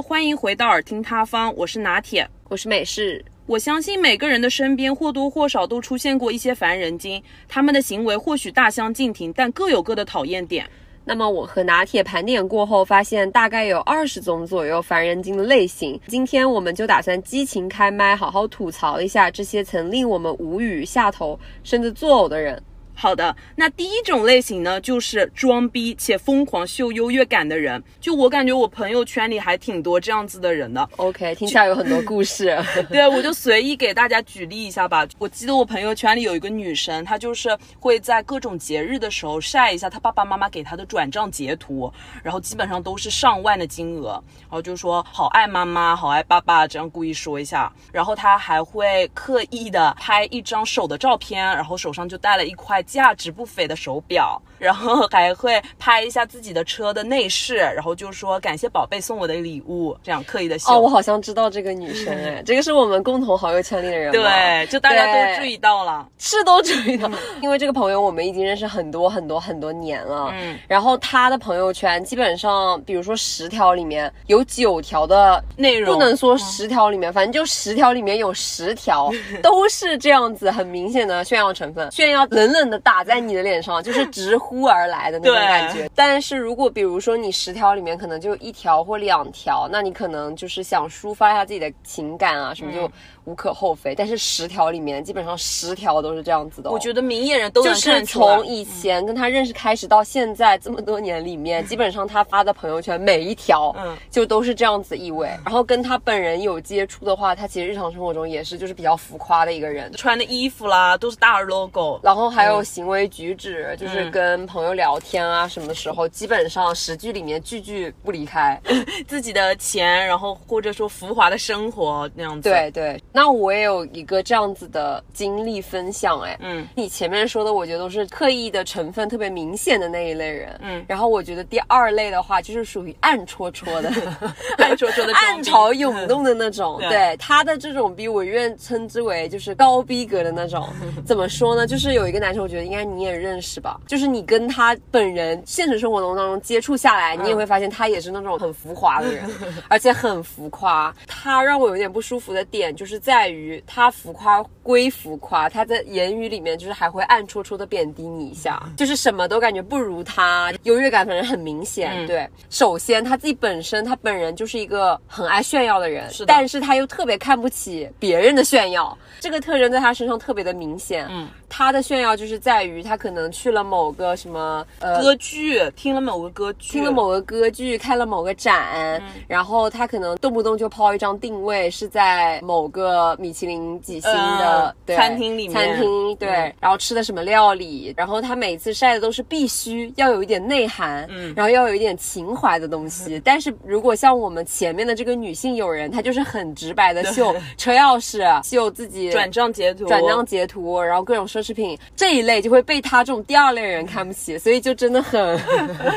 欢迎回到耳听他方，我是拿铁，我是美式。我相信每个人的身边或多或少都出现过一些烦人精，他们的行为或许大相径庭，但各有各的讨厌点。那么我和拿铁盘点过后，发现大概有二十种左右烦人精的类型。今天我们就打算激情开麦，好好吐槽一下这些曾令我们无语、下头甚至作呕的人。好的，那第一种类型呢，就是装逼且疯狂秀优越感的人。就我感觉，我朋友圈里还挺多这样子的人的。OK，听起来有很多故事。对，我就随意给大家举例一下吧。我记得我朋友圈里有一个女生，她就是会在各种节日的时候晒一下她爸爸妈妈给她的转账截图，然后基本上都是上万的金额，然后就说好爱妈妈，好爱爸爸，这样故意说一下。然后她还会刻意的拍一张手的照片，然后手上就戴了一块。价值不菲的手表，然后还会拍一下自己的车的内饰，然后就说感谢宝贝送我的礼物，这样刻意的秀。哦，我好像知道这个女生 哎，这个是我们共同好友圈里的人对，就大家都注意到了，是都注意到，因为这个朋友我们已经认识很多很多很多年了。嗯，然后他的朋友圈基本上，比如说十条里面有九条的内容，不能说十条里面，反正就十条里面有十条都是这样子，很明显的炫耀成分，炫耀冷冷的。打在你的脸上，就是 直呼而来的那种感觉。但是如果比如说你十条里面可能就一条或两条，那你可能就是想抒发一下自己的情感啊什么就。无可厚非，但是十条里面基本上十条都是这样子的。我觉得明眼人都能就是从以前跟他认识开始到现在这么多年里面，基本上他发的朋友圈每一条，嗯，就都是这样子意味。然后跟他本人有接触的话，他其实日常生活中也是就是比较浮夸的一个人，穿的衣服啦都是大 logo，然后还有行为举止，就是跟朋友聊天啊什么的时候，基本上十句里面句句不离开 自己的钱，然后或者说浮华的生活那样子。对对。那我也有一个这样子的经历分享，哎，嗯，你前面说的，我觉得都是刻意的成分特别明显的那一类人，嗯，然后我觉得第二类的话，就是属于暗戳戳的，暗戳戳的，暗潮涌动的那种，对他的这种逼，我愿称之为就是高逼格的那种。怎么说呢？就是有一个男生，我觉得应该你也认识吧，就是你跟他本人现实生活当中接触下来，你也会发现他也是那种很浮华的人，而且很浮夸。他让我有点不舒服的点，就是在于。他浮夸归浮夸，他在言语里面就是还会暗戳戳的贬低你一下，就是什么都感觉不如他，优越感反正很明显。对，首先他自己本身他本人就是一个很爱炫耀的人，但是他又特别看不起别人的炫耀，这个特征在他身上特别的明显。嗯。他的炫耀就是在于他可能去了某个什么呃歌剧，听了某个歌剧，听了某个歌剧，看了某个展，然后他可能动不动就抛一张定位是在某个米其林几星的餐厅里面，餐厅对，然后吃的什么料理，然后他每次晒的都是必须要有一点内涵，嗯，然后要有一点情怀的东西。但是如果像我们前面的这个女性友人，她就是很直白的秀车钥匙，秀自己转账截图，转账截图，然后各种奢侈品这一类就会被他这种第二类人看不起，所以就真的很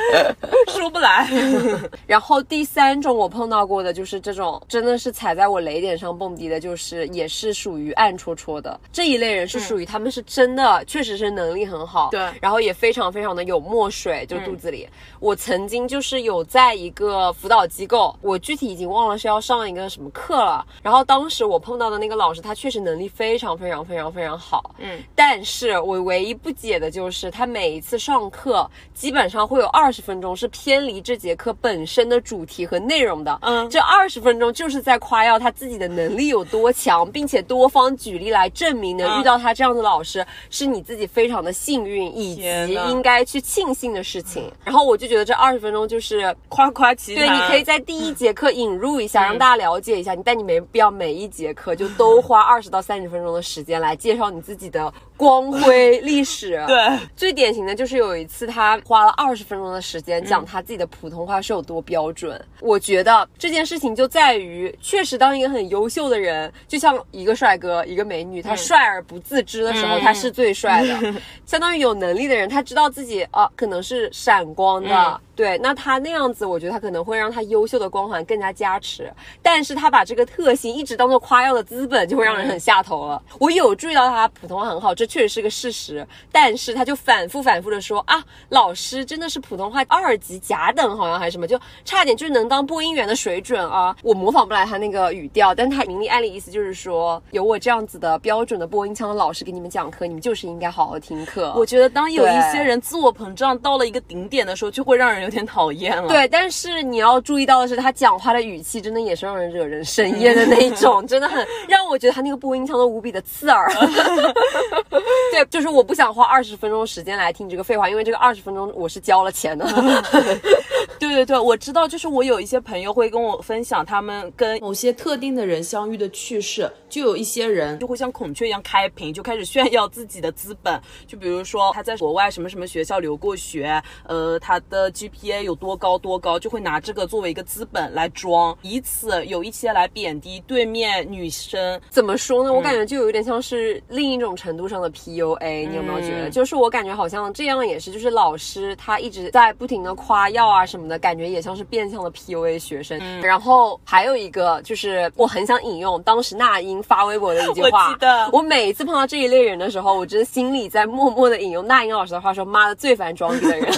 说不来。然后第三种我碰到过的就是这种真的是踩在我雷点上蹦迪的，就是也是属于暗戳戳的这一类人，是属于他们是真的确实是能力很好，对，然后也非常非常的有墨水，就肚子里。我曾经就是有在一个辅导机构，我具体已经忘了是要上一个什么课了。然后当时我碰到的那个老师，他确实能力非常非常非常非常好，嗯，但。但是我唯一不解的就是，他每一次上课基本上会有二十分钟是偏离这节课本身的主题和内容的。嗯，这二十分钟就是在夸耀他自己的能力有多强，并且多方举例来证明能遇到他这样的老师是你自己非常的幸运，以及应该去庆幸的事情。然后我就觉得这二十分钟就是夸夸其谈。对，你可以在第一节课引入一下，让大家了解一下你，但你没必要每一节课就都花二十到三十分钟的时间来介绍你自己的。光辉历史，对，最典型的就是有一次他花了二十分钟的时间讲他自己的普通话是有多标准。我觉得这件事情就在于，确实当一个很优秀的人，就像一个帅哥、一个美女，他帅而不自知的时候，他是最帅的。相当于有能力的人，他知道自己啊可能是闪光的。对，那他那样子，我觉得他可能会让他优秀的光环更加加持。但是他把这个特性一直当做夸耀的资本，就会让人很下头了。我有注意到他普通话很好，这确实是个事实。但是他就反复反复的说啊，老师真的是普通话二级甲等，好像还是什么，就差点就是能当播音员的水准啊。我模仿不来他那个语调，但他明里暗里意思就是说，有我这样子的标准的播音腔的老师给你们讲课，你们就是应该好好听课。我觉得当有一些人自我膨胀到了一个顶点的时候，就会让人有点讨厌了。对，但是你要注意到的是，他讲话的语气真的也是让人惹人生厌的那一种，真的很让我觉得他那个播音腔都无比的刺耳。对，就是我不想花二十分钟时间来听这个废话，因为这个二十分钟我是交了钱的。对对对，我知道，就是我有一些朋友会跟我分享他们跟某些特定的人相遇的趣事，就有一些人就会像孔雀一样开屏，就开始炫耀自己的资本，就比如说他在国外什么什么学校留过学，呃，他的 GPA 有多高多高，就会拿这个作为一个资本来装，以此有一些来贬低对面女生。怎么说呢？我感觉就有一点像是另一种程度上的 PUA，你有没有觉得？就是我感觉好像这样也是，就是老师他一直在不停的夸耀啊什么的，感觉也像是变相的 PUA 学生。然后还有一个就是我很想引用当时那英发微博的一句话，我记得。我每一次碰到这一类人的时候，我真的心里在默默的引用那英老师的话，说妈的最烦装逼的人。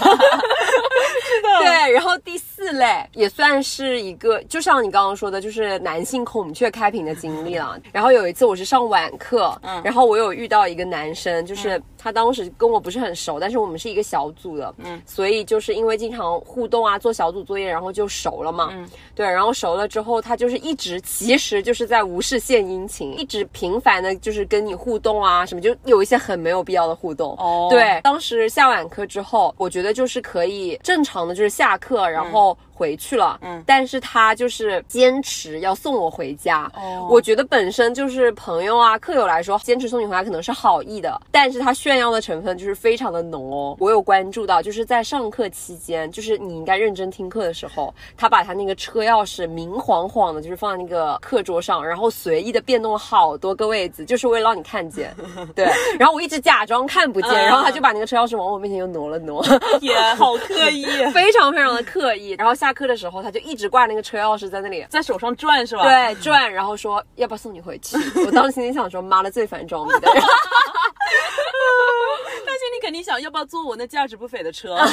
对，然后第四类也算是一个，就像你刚刚说的，就是男性孔雀开屏的经历了。然后有一次我是上晚课，嗯，然后我有遇到一个男生，就是他当时跟我不是很熟，但是我们是一个小组的，嗯，所以就是因为经常互动啊，做小组作业，然后就熟了嘛，嗯，对，然后熟了之后，他就是一直其实就是在无事献殷勤，一直频繁的就是跟你互动啊什么，就有一些很没有必要的互动。哦，对，当时下晚课之后，我觉得就是可以正常的就是下课，然后。回去了，嗯，但是他就是坚持要送我回家。哦，我觉得本身就是朋友啊，客友来说，坚持送你回家可能是好意的，但是他炫耀的成分就是非常的浓哦。我有关注到，就是在上课期间，就是你应该认真听课的时候，他把他那个车钥匙明晃晃的，就是放在那个课桌上，然后随意的变动了好多个位置，就是为了让你看见。对，然后我一直假装看不见，然后他就把那个车钥匙往我面前又挪了挪。天，好刻意，非常非常的刻意。然后。下课的时候，他就一直挂那个车钥匙在那里，在手上转是吧？对，转，然后说要不要送你回去？我当时心里想说，妈的，最烦装逼的。但是你肯定想要不要坐我那价值不菲的车？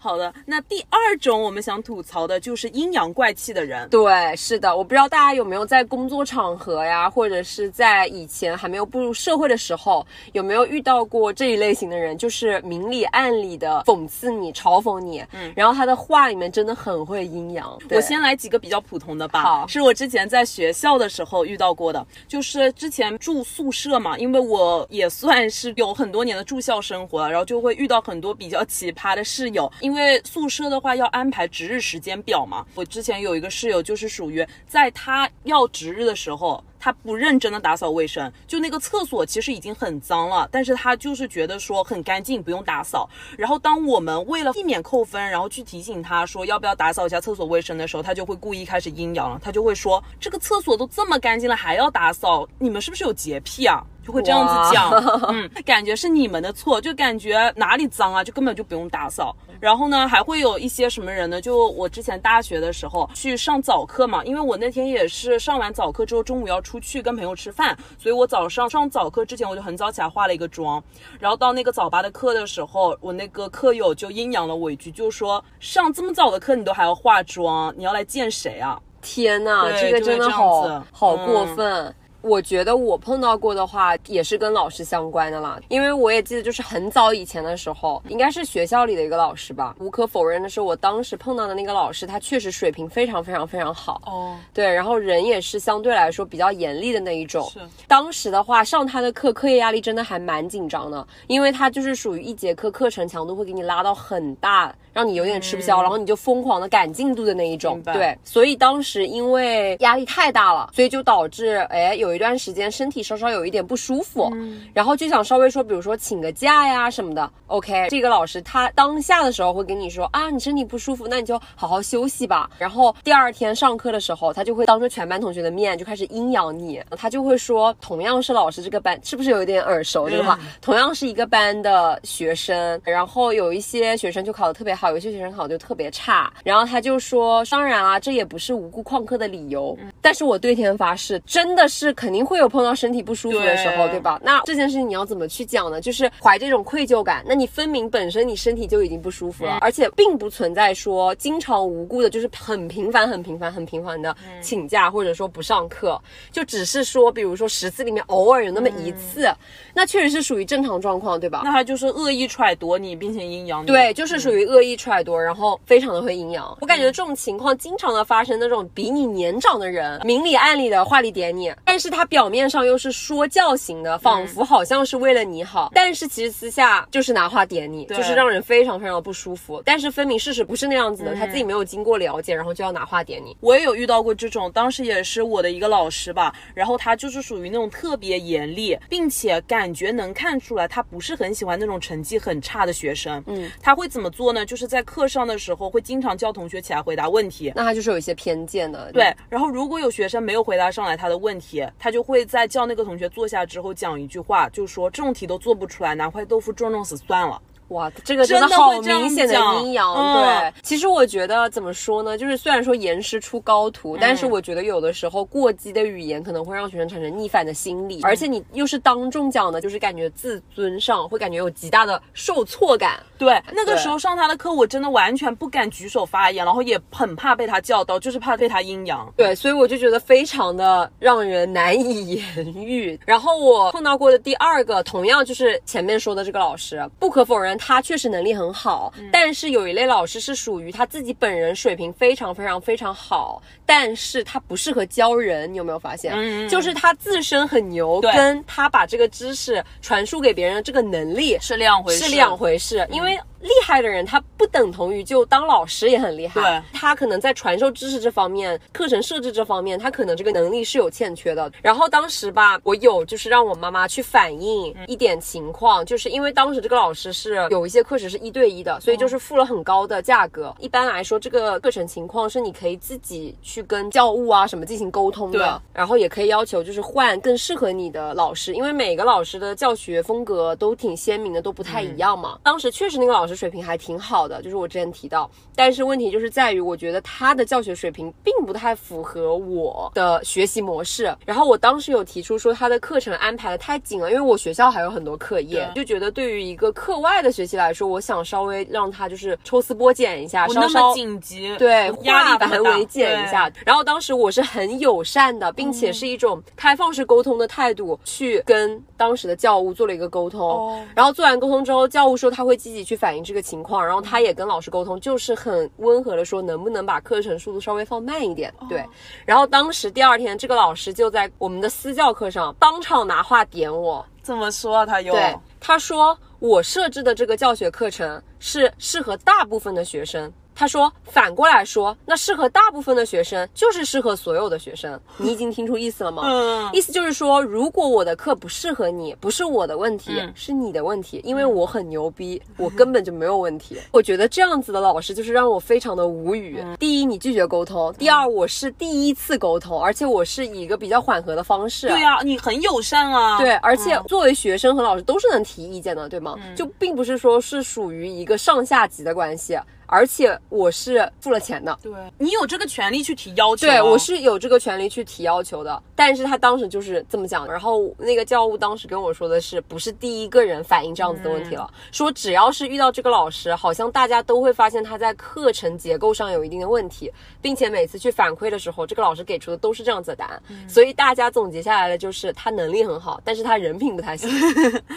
好的，那第二种我们想吐槽的就是阴阳怪气的人。对，是的，我不知道大家有没有在工作场合呀，或者是在以前还没有步入社会的时候，有没有遇到过这一类型的人，就是明里暗里的讽刺你、嘲讽你。嗯，然后他的话里面真的很会阴阳。我先来几个比较普通的吧。好，是我之前在学校的时候遇到过的，就是之前住宿舍嘛，因为我也算是有很多年的住校生活了，然后就会遇到很多比较奇葩的室友。因为宿舍的话要安排值日时间表嘛，我之前有一个室友就是属于在他要值日的时候。他不认真的打扫卫生，就那个厕所其实已经很脏了，但是他就是觉得说很干净，不用打扫。然后当我们为了避免扣分，然后去提醒他说要不要打扫一下厕所卫生的时候，他就会故意开始阴阳了，他就会说这个厕所都这么干净了还要打扫，你们是不是有洁癖啊？就会这样子讲，嗯，感觉是你们的错，就感觉哪里脏啊，就根本就不用打扫。然后呢，还会有一些什么人呢？就我之前大学的时候去上早课嘛，因为我那天也是上完早课之后，中午要出去跟朋友吃饭，所以我早上上早课之前我就很早起来化了一个妆，然后到那个早八的课的时候，我那个课友就阴阳了我一句，就说上这么早的课你都还要化妆，你要来见谁啊？天呐，这个真的好好过分。我觉得我碰到过的话，也是跟老师相关的啦。因为我也记得，就是很早以前的时候，应该是学校里的一个老师吧。无可否认的是，我当时碰到的那个老师，他确实水平非常非常非常好。哦，对，然后人也是相对来说比较严厉的那一种。是。当时的话，上他的课，课业压力真的还蛮紧张的，因为他就是属于一节课课程强度会给你拉到很大，让你有点吃不消，然后你就疯狂的赶进度的那一种。对。所以当时因为压力太大了，所以就导致，哎，有。一段时间身体稍稍有一点不舒服，然后就想稍微说，比如说请个假呀什么的。OK，这个老师他当下的时候会跟你说啊，你身体不舒服，那你就好好休息吧。然后第二天上课的时候，他就会当着全班同学的面就开始阴阳你，他就会说，同样是老师这个班，是不是有一点耳熟这个话？同样是一个班的学生，然后有一些学生就考得特别好，有些学生考得就特别差。然后他就说，当然啊，这也不是无故旷课的理由。但是我对天发誓，真的是肯定会有碰到身体不舒服的时候，对吧？那这件事情你要怎么去讲呢？就是怀这种愧疚感，那你分明本身你身体就已经不舒服了，而且并不存在说经常无故的，就是很频繁、很频繁、很频繁的请假或者说不上课，就只是说，比如说十次里面偶尔有那么一次，那确实是属于正常状况，对吧？那他就是恶意揣度你，并且阴阳你。对，就是属于恶意揣度，然后非常的会阴阳。我感觉这种情况经常的发生，那种比你年长的人。明里暗里的话里点你，但是他表面上又是说教型的，仿佛好像是为了你好，但是其实私下就是拿话点你，就是让人非常非常的不舒服。但是分明事实不是那样子的，他自己没有经过了解，然后就要拿话点你。我也有遇到过这种，当时也是我的一个老师吧，然后他就是属于那种特别严厉，并且感觉能看出来他不是很喜欢那种成绩很差的学生。嗯，他会怎么做呢？就是在课上的时候会经常叫同学起来回答问题，那他就是有一些偏见的。对，然后如果有有学生没有回答上来他的问题，他就会在叫那个同学坐下之后讲一句话，就说这种题都做不出来，拿块豆腐撞撞死算了。哇，这个真的好明显的阴阳。对，其实我觉得怎么说呢，就是虽然说严师出高徒，但是我觉得有的时候过激的语言可能会让学生产生逆反的心理，而且你又是当众讲的，就是感觉自尊上会感觉有极大的受挫感。对，那个时候上他的课，我真的完全不敢举手发言，然后也很怕被他叫到，就是怕被他阴阳。对，所以我就觉得非常的让人难以言喻。然后我碰到过的第二个，同样就是前面说的这个老师，不可否认。他确实能力很好，但是有一类老师是属于他自己本人水平非常非常非常好，但是他不适合教人。你有没有发现？嗯，就是他自身很牛，跟他把这个知识传输给别人的这个能力是两回事，是两回事，因为。厉害的人，他不等同于就当老师也很厉害。对，他可能在传授知识这方面、课程设置这方面，他可能这个能力是有欠缺的。然后当时吧，我有就是让我妈妈去反映一点情况，就是因为当时这个老师是有一些课程是一对一的，所以就是付了很高的价格。一般来说，这个课程情况是你可以自己去跟教务啊什么进行沟通的，然后也可以要求就是换更适合你的老师，因为每个老师的教学风格都挺鲜明的，都不太一样嘛。当时确实那个老师。水平还挺好的，就是我之前提到，但是问题就是在于，我觉得他的教学水平并不太符合我的学习模式。然后我当时有提出说，他的课程安排的太紧了，因为我学校还有很多课业，就觉得对于一个课外的学习来说，我想稍微让他就是抽丝剥茧一下，稍稍紧急，对，化繁为简一下。然后当时我是很友善的，并且是一种开放式沟通的态度去跟当时的教务做了一个沟通。然后做完沟通之后，教务说他会积极去反映。这个情况，然后他也跟老师沟通，就是很温和的说，能不能把课程速度稍微放慢一点？对。然后当时第二天，这个老师就在我们的私教课上当场拿话点我，怎么说啊？他又对他说，我设置的这个教学课程是适合大部分的学生。他说：“反过来说，那适合大部分的学生，就是适合所有的学生。你已经听出意思了吗？嗯，意思就是说，如果我的课不适合你，不是我的问题，是你的问题，因为我很牛逼，我根本就没有问题。我觉得这样子的老师就是让我非常的无语。第一，你拒绝沟通；第二，我是第一次沟通，而且我是以一个比较缓和的方式。对呀，你很友善啊。对，而且作为学生和老师都是能提意见的，对吗？就并不是说是属于一个上下级的关系。”而且我是付了钱的，对你有这个权利去提要求。对我是有这个权利去提要求的，但是他当时就是这么讲。然后那个教务当时跟我说的是，不是第一个人反映这样子的问题了，说只要是遇到这个老师，好像大家都会发现他在课程结构上有一定的问题，并且每次去反馈的时候，这个老师给出的都是这样子的答案。所以大家总结下来的就是他能力很好，但是他人品不太行。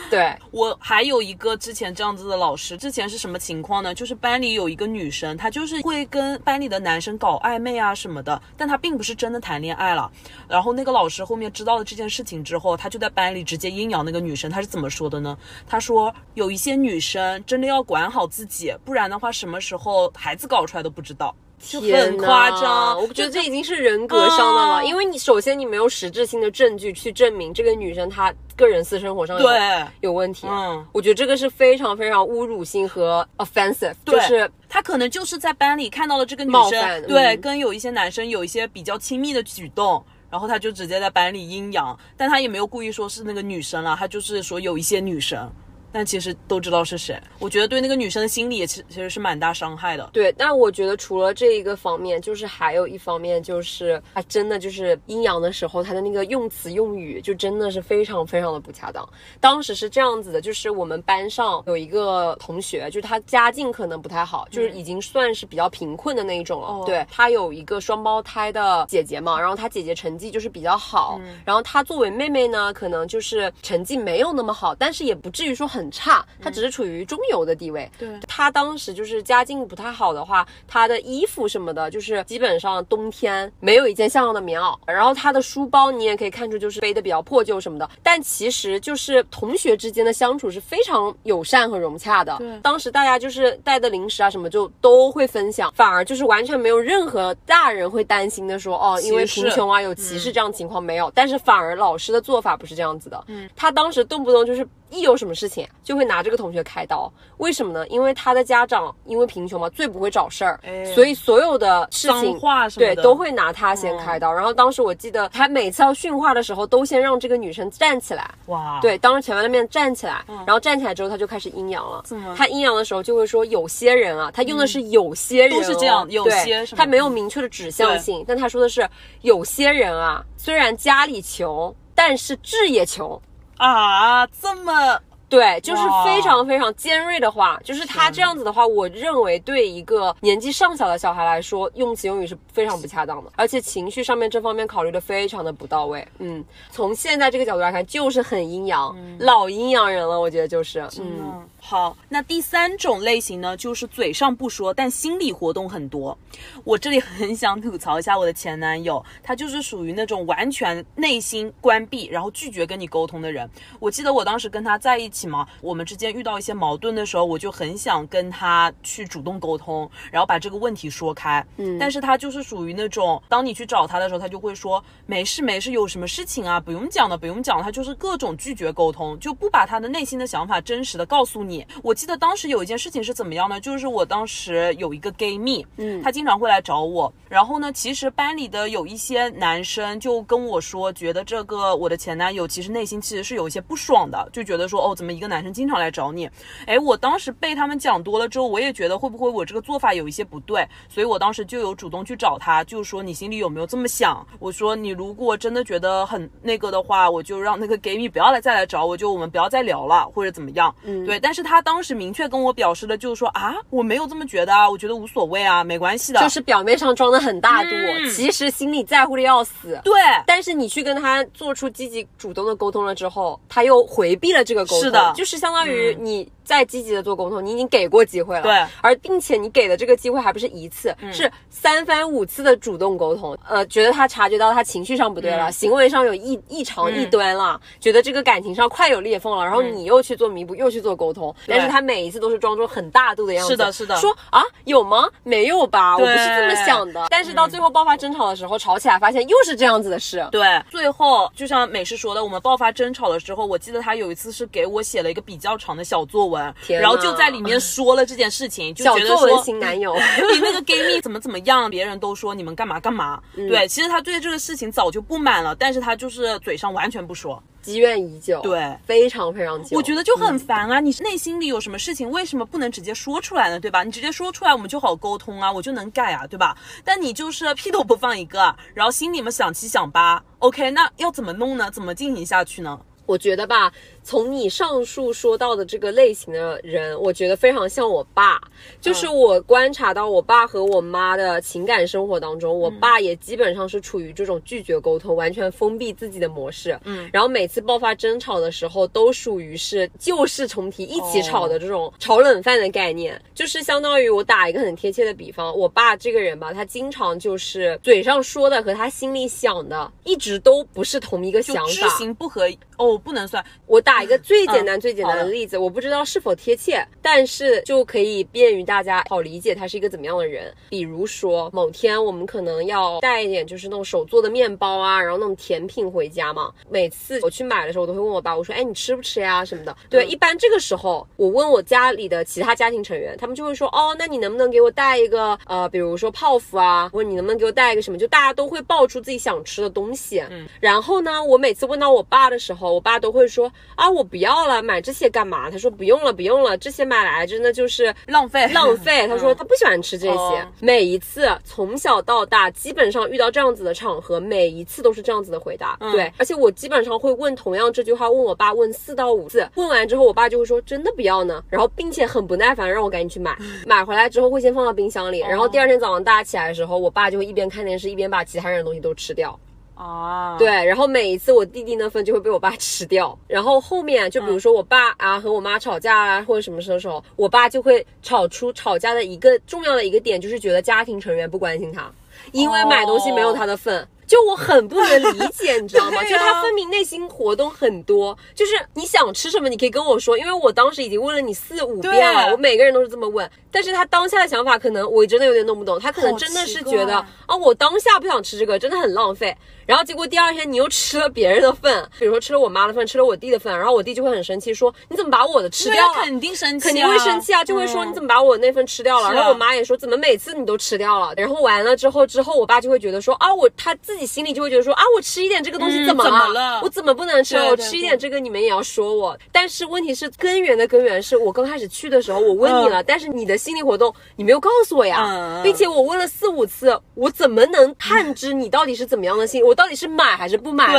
对我还有一个之前这样子的老师，之前是什么情况呢？就是班里有一。个女生，她就是会跟班里的男生搞暧昧啊什么的，但她并不是真的谈恋爱了。然后那个老师后面知道了这件事情之后，他就在班里直接阴阳那个女生。他是怎么说的呢？他说有一些女生真的要管好自己，不然的话什么时候孩子搞出来都不知道。就很夸张。我觉得这已经是人格上的了，嗯因为你首先你没有实质性的证据去证明这个女生她个人私生活上有对，有问题。嗯，我觉得这个是非常非常侮辱性和 offensive，就对是他可能就是在班里看到了这个女生，对，嗯跟有一些男生有一些比较亲密的举动。然后他就直接在班里阴阳，但他也没有故意说是那个女生了，他就是说有一些女生，但其实都知道是谁。我觉得对那个女生的心理也其其实是蛮大伤害的。对，但我觉得除了这一个方面，就是还有一方面就是，他真的就是阴阳的时候，他的那个用词用语就真的是非常非常的不恰当。当时是这样子的，就是我们班上有一个同学，就是他家境可能不太好，就是已经算是比较贫困的那一种了。哦对他有一个双胞胎的姐姐嘛，然后他姐姐成绩就是比较好，然后他作为妹妹呢，可能就是成绩没有那么好，但是也不至于说很差，他只是处于中游的地位。对他当时就是家境不太好的话，他的衣服什么的，就是基本上冬天没有一件像样的棉袄。然后他的书包你也可以看出就是背的比较破旧什么的，但其实就是同学之间的相处是非常友善和融洽的。对当时大家就是带的零食啊什么就都会分享，反而就是完全没有任何大人会担心的说哦，因为贫穷啊有歧视这样的情况没有，但是反而老师的做法不是这样子的。嗯，他当时动不动就是一有什么事情就会拿这个同学开刀，为什么呢？因为他的家长因为贫穷嘛，最不会找事儿，哎所以所有的事脏情话什么的对都会拿他先开刀。然后当时我记得他每次要训话的时候，都先让这个女生站起来，哇，对，当着全班的面站起来，然后站起来之后他就开始阴阳了。么他阴阳的时候就会说有些人啊，他用的是有些人、哦都是这样有对些什么他没有明确的指向性，但他说的是有些人啊，虽然家里穷，但是志也穷。啊，这么对，就是非常非常尖锐的话，就是他这样子的话，我认为对一个年纪尚小的小孩来说，用词用语是非常不恰当的，而且情绪上面这方面考虑的非常的不到位。嗯，从现在这个角度来看，就是很阴阳，老阴阳人了，我觉得就是，嗯，嗯，好，那第三种类型呢，就是嘴上不说，但心理活动很多。我这里很想吐槽一下我的前男友，他就是属于那种完全内心关闭，然后拒绝跟你沟通的人。我记得我当时跟他在一起嘛，我们之间遇到一些矛盾的时候，我就很想跟他去主动沟通，然后把这个问题说开。嗯，但是他就是属于那种，当你去找他的时候，他就会说没事没事，有什么事情啊，不用讲的不用讲的，他就是各种拒绝沟通，就不把他的内心的想法真实的告诉你。我记得当时有一件事情是怎么样呢？就是我当时有一个 gay 蜜，嗯，他经常会来找我，然后呢，其实班里的有一些男生就跟我说，觉得这个我的前男友其实内心其实是有一些不爽的，就觉得说哦，怎么一个男生经常来找你？哎，我当时被他们讲多了之后，我也觉得会不会我这个做法有一些不对，所以我当时就有主动去找他，就说你心里有没有这么想？我说你如果真的觉得很那个的话，我就让那个 gay 蜜不要来再来找我，就我们不要再聊了，或者怎么样？嗯，对。但是他当时明确跟我表示的就是说啊，我没有这么觉得啊，我觉得无所谓啊，没关系的。就是表面上装的很大度，嗯其实心里在乎的要死。对，但是你去跟他做出积极主动的沟通了之后，他又回避了这个沟通，是的嗯就是相当于你再积极的做沟通，你已经给过机会了，对。嗯而并且你给的这个机会还不是一次，是三番五次的主动沟通，呃，觉得他察觉到他情绪上不对了，嗯。行为上有异异常异端了，觉得这个感情上快有裂缝了，然后你又去做弥补，又去做沟通，但是他每一次都是装作很大度的样子，是的是的。说啊有吗？没有吧，我不是这么想的，但是到最后爆发争吵的时候，吵起来发现又是这样子的事，对，最后就像美式说的，我们爆发争吵的时候，我记得他有一次是给我写了一个比较长的小作文，天然后就在里面说了这件事情，就觉得说新男友。你那个 gay 蜜怎么怎么样，别人都说你们干嘛干嘛。对，其实他对这个事情早就不满了，但是他就是嘴上完全不说。积怨已久，对非常非常久。我觉得就很烦啊！你内心里有什么事情，为什么不能直接说出来呢？对吧？你直接说出来，我们就好沟通啊，我就能改啊，对吧？但你就是屁都不放一个，然后心里面想七想八，OK，那要怎么弄呢？怎么进行下去呢？我觉得吧，从你上述说到的这个类型的人，我觉得非常像我爸。就是我观察到我爸和我妈的情感生活当中，我爸也基本上是处于这种拒绝沟通、完全封闭自己的模式。嗯，然后每次爆发争吵的时候，都属于是旧事重提、一起吵的这种炒冷饭的概念。就是相当于我打一个很贴切的比方，我爸这个人吧，他经常就是嘴上说的和他心里想的一直都不是同一个想法。行不合哦，不能算。我打打一个最简单、最简单的例子，我不知道是否贴切，但是就可以便于大家好理解他是一个怎么样的人。比如说，某天我们可能要带一点就是那种手做的面包啊，然后那种甜品回家嘛。每次我去买的时候，我都会问我爸，我说：“哎，你吃不吃呀？什么的？”对，一般这个时候我问我家里的其他家庭成员，他们就会说：“哦，那你能不能给我带一个呃，比如说泡芙啊，或者你能不能给我带一个什么？”就大家都会爆出自己想吃的东西。嗯，然后呢，我每次问到我爸的时候，我爸都会说：“啊，我不要了，买这些干嘛？”他说：“不用了，不用了，这些买来真的就是浪费浪费。”他说他不喜欢吃这些。每一次从小到大，基本上遇到这样子的场合，每一次都是这样子的回答。对，而且我基本上会问同样这句话，问我爸问四到五次，问完之后，我爸就会说：“真的不要呢。”然后并且很不耐烦，让我赶紧去买。买回来之后会先放到冰箱里，然后第二天早上大家起来的时候，我爸就会一边看电视一边把其他人的东西都吃掉。啊，对，然后每一次我弟弟那份就会被我爸吃掉，然后后面就比如说我爸啊和我妈吵架啊或者什么时候，我爸就会吵出吵架的一个重要的一个点，就是觉得家庭成员不关心他，因为买东西没有他的份。就我很不能理解，你知道吗？就他分明内心活动很多，就是你想吃什么，你可以跟我说，因为我当时已经问了你四五遍了，我每个人都是这么问。但是他当下的想法可能我真的有点弄不懂，他可能真的是觉得啊，我当下不想吃这个，真的很浪费。然后结果第二天你又吃了别人的份，比如说吃了我妈的份，吃了我弟的份，然后我弟就会很生气，说你怎么把我的吃掉了？肯定生气，肯定会生气啊，就会说你怎么把我那份吃掉了？然后我妈也说怎么每次你都吃掉了？然后完了之后之后，我爸就会觉得说啊，我他自己心里就会觉得说啊，我吃一点这个东西怎么了？我怎么不能吃？我吃一点这个你们也要说我？但是问题是根源的根源是我刚开始去的时候我问你了，但是你的心理活动你没有告诉我呀，并且我问了四五次，我怎么能探知你到底是怎么样的心？我到底是买还是？不买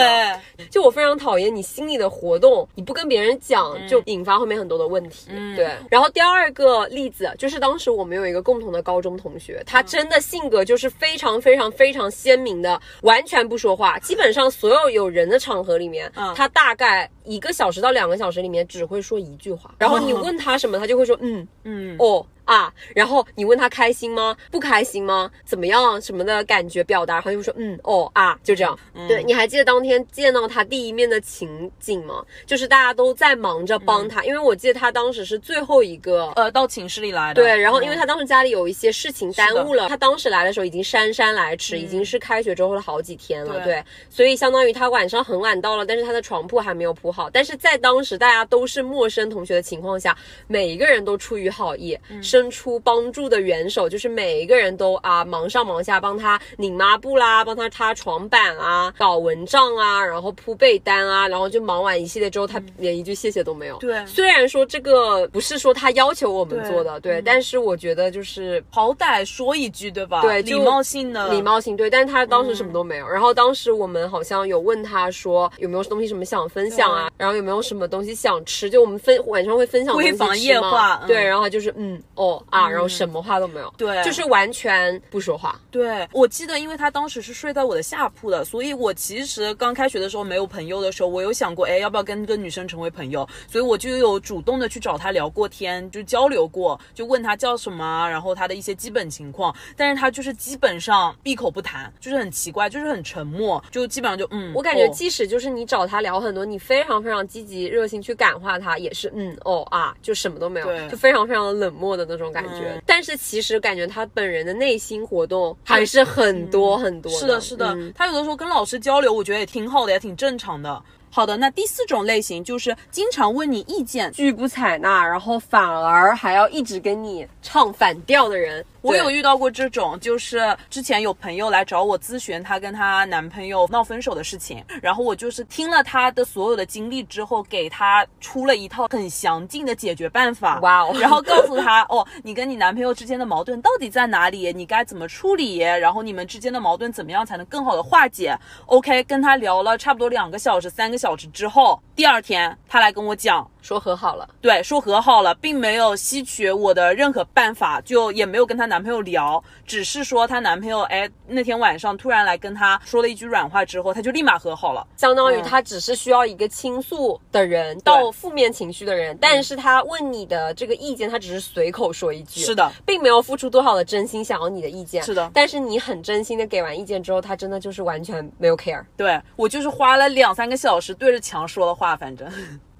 对，就我非常讨厌你心里的活动，你不跟别人讲，就引发后面很多的问题。对，然后第二个例子就是当时我们有一个共同的高中同学，他真的性格就是非常非常非常鲜明的，完全不说话，基本上所有有人的场合里面，他大概一个小时到两个小时里面只会说一句话，然后你问他什么，他就会说嗯。嗯。哦。啊，然后你问他开心吗？不开心吗？怎么样？什么的感觉表达？然后就说嗯哦啊，就这样。对，你还记得当天见到他第一面的情景吗？就是大家都在忙着帮他，因为我记得他当时是最后一个呃到寝室里来的。对，然后因为他当时家里有一些事情耽误了，他当时来的时候已经姗姗来迟，已经是开学之后的好几天了。对，所以相当于他晚上很晚到了，但是他的床铺还没有铺好。但是在当时大家都是陌生同学的情况下，每一个人都出于好意。伸出帮助的援手，就是每一个人都啊忙上忙下，帮他拧抹布啦，帮他擦床板啊，搞蚊帐啊，然后铺被单啊，然后就忙完一系列之后，他连一句谢谢都没有。对，虽然说这个不是说他要求我们做的，对，但是我觉得就是好歹说一句，对吧？对，礼貌性的，礼貌性对。但是他当时什么都没有。然后当时我们好像有问他说有没有东西什么想分享啊，然后有没有什么东西想吃，就我们分晚上会分享东西吃吗？对，然后就是嗯哦啊。然后什么话都没有，对，就是完全不说话。对，我记得，因为他当时是睡在我的下铺的，所以我其实刚开学的时候没有朋友的时候，我有想过，哎，要不要跟个女生成为朋友？所以我就有主动的去找他聊过天，就交流过，就问他叫什么，然后他的一些基本情况。但是他就是基本上闭口不谈，就是很奇怪，就是很沉默，就基本上就嗯。我感觉即使就是你找他聊很多，你非常非常积极热心去感化他，也是嗯哦啊，就什么都没有，就非常非常的冷漠的那种感觉。但是其实感觉他本人的内心活动还是很多很多。是的，是的，他有的时候跟老师交流，我觉得也挺好的，也挺正常的。好的，那第四种类型就是经常问你意见，拒不采纳，然后反而还要一直跟你唱反调的人。我有遇到过这种，就是之前有朋友来找我咨询她跟她男朋友闹分手的事情，然后我就是听了她的所有的经历之后，给她出了一套很详尽的解决办法。哇哦！然后告诉她，哦，你跟你男朋友之间的矛盾到底在哪里？你该怎么处理？然后你们之间的矛盾怎么样才能更好的化解？OK，跟她聊了差不多两个小时、三个小时之后，第二天她来跟我讲。说和好了，对，说和好了，并没有吸取我的任何办法，就也没有跟她男朋友聊，只是说她男朋友，哎，那天晚上突然来跟她说了一句软话之后，她就立马和好了，相当于她只是需要一个倾诉的人，到负面情绪的人，但是她问你的这个意见，她只是随口说一句，是的，并没有付出多少的真心想要你的意见，是的，但是你很真心的给完意见之后，她真的就是完全没有 care，对我就是花了两三个小时对着墙说的话，反正。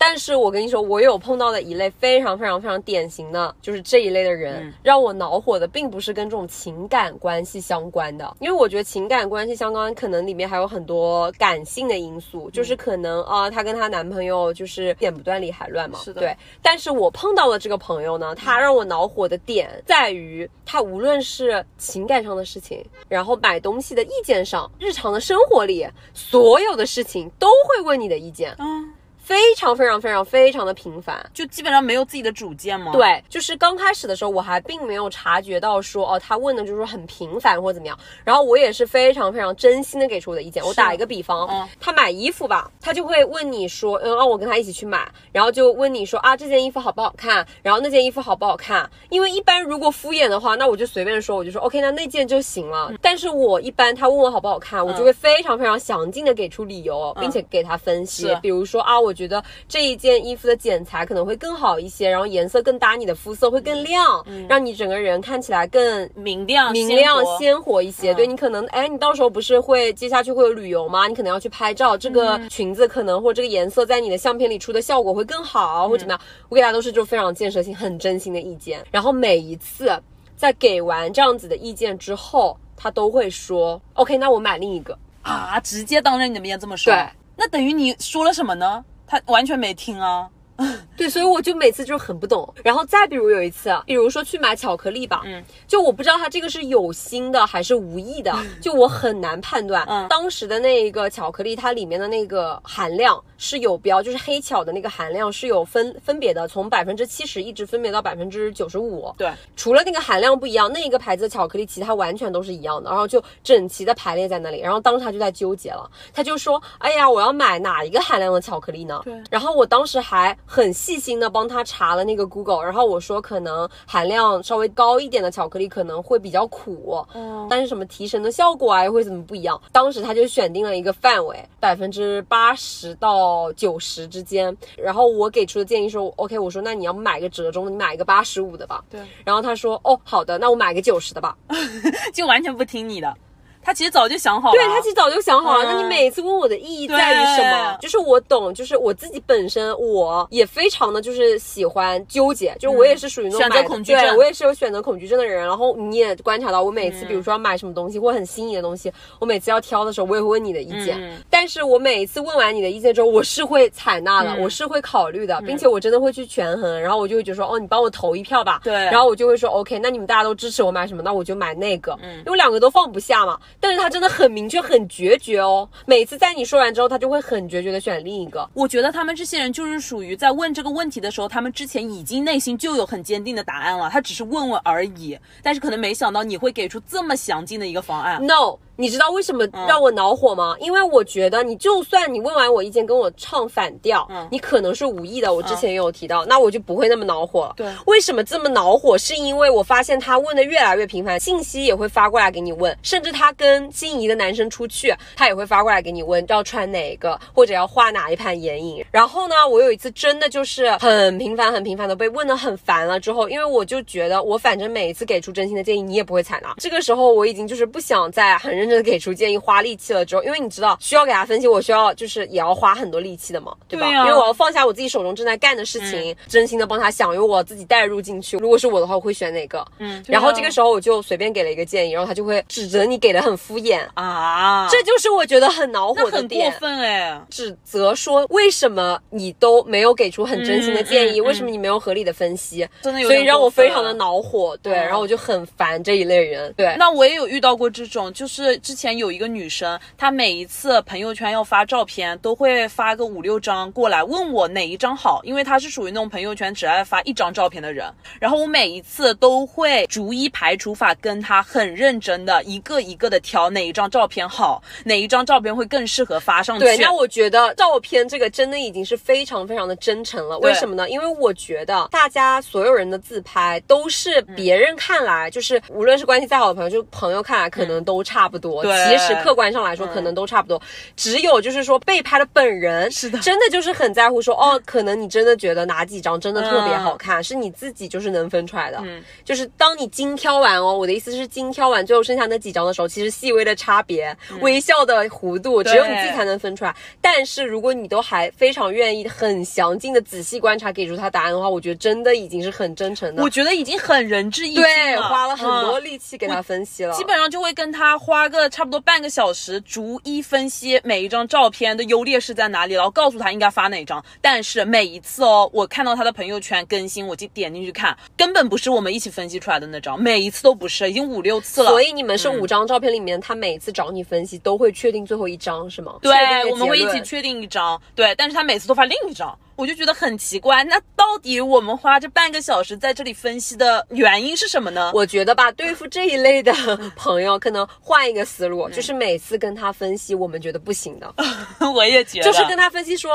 但是我跟你说，我有碰到的一类非常非常非常典型的，就是这一类的人，让我恼火的，并不是跟这种情感关系相关的，因为我觉得情感关系相关，可能里面还有很多感性的因素，就是可能啊，她跟她男朋友就是剪不断理还乱嘛，是的，对。但是我碰到的这个朋友呢，他让我恼火的点在于，他无论是情感上的事情，然后买东西的意见上，日常的生活里，所有的事情都会问你的意见，嗯。非常非常非常非常的频繁，就基本上没有自己的主见吗？对，就是刚开始的时候，我还并没有察觉到说，哦，他问的就是很频繁或者怎么样。然后我也是非常非常真心的给出我的意见。我打一个比方，嗯，他买衣服吧，他就会问你说，嗯，让我跟他一起去买，然后就问你说啊，这件衣服好不好看？然后那件衣服好不好看？因为一般如果敷衍的话，那我就随便说，我就说 OK，那那件就行了。但是我一般他问我好不好看，我就会非常非常详尽的给出理由，并且给他分析，比如说啊，我觉得这一。件衣服的剪裁可能会更好一些，然后颜色更搭你的肤色，会更亮，让你整个人看起来更明亮、明亮、鲜活一些。对你可能，哎，你到时候不是会接下去会有旅游吗？你可能要去拍照，这个裙子可能或这个颜色在你的相片里出的效果会更好，或者怎么样？我给大家都是就非常建设性、很真心的意见。然后每一次在给完这样子的意见之后，他都会说：“OK，那我买另一个啊！”直接当着你的面这么说，对，那等于你说了什么呢？他完全没听啊。对，所以我就每次就很不懂。然后再比如有一次，比如说去买巧克力吧，嗯，就我不知道他这个是有心的还是无意的，就我很难判断。嗯，当时的那一个巧克力，它里面的那个含量是有标，就是黑巧的那个含量是有分分别的，从百分之七十一直分别到百分之九十五。对，除了那个含量不一样，那一个牌子的巧克力，其他完全都是一样的，然后就整齐的排列在那里。然后当时他就在纠结了，他就说：“哎呀，我要买哪一个含量的巧克力呢？”对，然后我当时还很细心的。帮他查了那个 Google，然后我说可能含量稍微高一点的巧克力可能会比较苦，嗯，但是什么提神的效果啊，又会怎么不一样？当时他就选定了一个范围，百分之八十到九十之间。然后我给出的建议说，OK，我说那你要买个折中的，你买一个八十五的吧。对。然后他说，哦，好的，那我买个九十的吧，就完全不听你的。他其实早就想好了，对他其实早就想好了。那你每次问我的意义在于什么？就是我懂，就是我自己本身我也非常的就是喜欢纠结，就是我也是属于那种选择恐惧症，我也是有选择恐惧症的人。然后你也观察到，我每次比如说要买什么东西或很心仪的东西，我每次要挑的时候，我也会问你的意见。但是我每一次问完你的意见之后，我是会采纳的，我是会考虑的，并且我真的会去权衡。然后我就会觉得说，哦，你帮我投一票吧。对。然后我就会说，OK，那你们大家都支持我买什么，那我就买那个。嗯。因为两个都放不下嘛。但是他真的很。明确很决绝哦，每次在你说完之后，他就会很决绝的选另一个。我觉得他们这些人就是属于在问这个问题的时候，他们之前已经内心就有很坚定的答案了，他只是问问而已。但是可能没想到你会给出这么详尽的一个方案。No。你知道为什么让我恼火吗？因为我觉得你就算你问完我意见跟我唱反调，你可能是无意的。我之前也有提到，那我就不会那么恼火了。对，为什么这么恼火？是因为我发现他问的越来越频繁，信息也会发过来给你问，甚至他跟心仪的男生出去，他也会发过来给你问要穿哪个或者要画哪一盘眼影。然后呢，我有一次真的就是很频繁、很频繁的被问的很烦了之后，因为我就觉得我反正每一次给出真心的建议，你也不会采纳。这个时候我已经就是不想再很认。给出建议，花力气了之后，因为你知道需要给他分析，我需要就是也要花很多力气的嘛，对吧？因为我要放下我自己手中正在干的事情，真心的帮他想，因为我自己带入进去。如果是我的话，我会选哪个？嗯，然后这个时候我就随便给了一个建议，然后他就会指责你给的很敷衍啊，这就是我觉得很恼火的点。很过分哎，指责说为什么你都没有给出很真心的建议，为什么你没有合理的分析？真的有，所以让我非常的恼火。对，然后我就很烦这一类人。对，那我也有遇到过这种，就是。之前有一个女生，她每一次朋友圈要发照片，都会发个五六张过来问我哪一张好，因为她是属于那种朋友圈只爱发一张照片的人。然后我每一次都会逐一排除法跟她很认真的一个一个的挑哪一张照片好，哪一张照片会更适合发上去。对，那我觉得照片这个真的已经是非常非常的真诚了。为什么呢？因为我觉得大家所有人的自拍都是别人看来就是无论是关系再好的朋友，就朋友看来可能都差不多。多。对其实客观上来说，可能都差不多。只有就是说被拍的本人是的真的就是很在乎说，哦，可能你真的觉得哪几张真的特别好看，是你自己就是能分出来的。嗯就是当你精挑完哦，我的意思是精挑完最后剩下那几张的时候，其实细微的差别、微笑的弧度，只有你自己才能分出来。但是如果你都还非常愿意很详尽的仔细观察，给出他答案的话，我觉得真的已经是很真诚的。我觉得已经很仁至义尽对，了，花了很多嗯力气给他分析了。基本上就会跟他花个差不多半个小时，逐一分析每一张照片的优劣势在哪里，然后告诉他应该发哪张。但是每一次哦，我看到他的朋友圈更新，我就点进去看，根本不是我们一起分析出来的那张，每一次都不是，已经五六次了。所以你们是五张照片里面，他每次找你分析都会确定最后一张是吗？对，我们会一起确定一张，对，但是他每次都发另一张，我就觉得很奇怪。那到底我们花这半个小时在这里分析的原因是什么呢？我觉得吧，对付这一类的朋友，可能换一个思路，就是每次跟他分析我们觉得不行的，我也觉得，就是跟他分析说，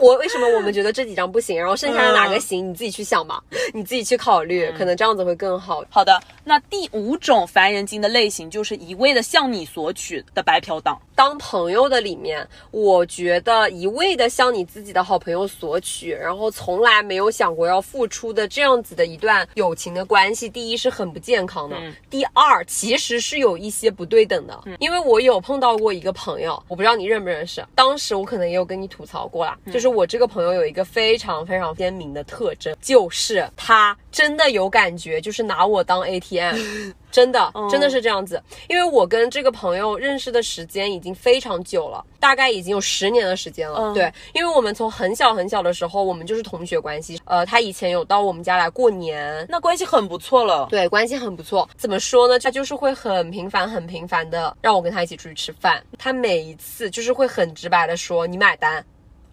我为什么我们觉得这几张不行，然后剩下的哪个行，你自己去想吧，你自己去考虑，可能这样子会更好。好的，那第五种烦人精的类型就是一味的向你索取的白嫖党。当朋友的里面，我觉得一味的向你自己的好朋友索取，然后从来没有想过要付出的这样子的一段友情的关系，第一是很不健康的，第二其实是有一些不对等的。因为我有碰到过一个朋友，我不知道你认不认识，当时我可能也有跟你吐槽过啦，就是我这个朋友有一个非常非常鲜明的特征，就是他真的有感觉，就是拿我当 ATM。真的，真的是这样子。因为我跟这个朋友认识的时间已经非常久了，大概已经有十年的时间了。嗯对，因为我们从很小很小的时候，我们就是同学关系。呃，他以前有到我们家来过年，那关系很不错了。对，关系很不错。怎么说呢？他就是会很频繁、很频繁的让我跟他一起出去吃饭。他每一次就是会很直白的说你买单，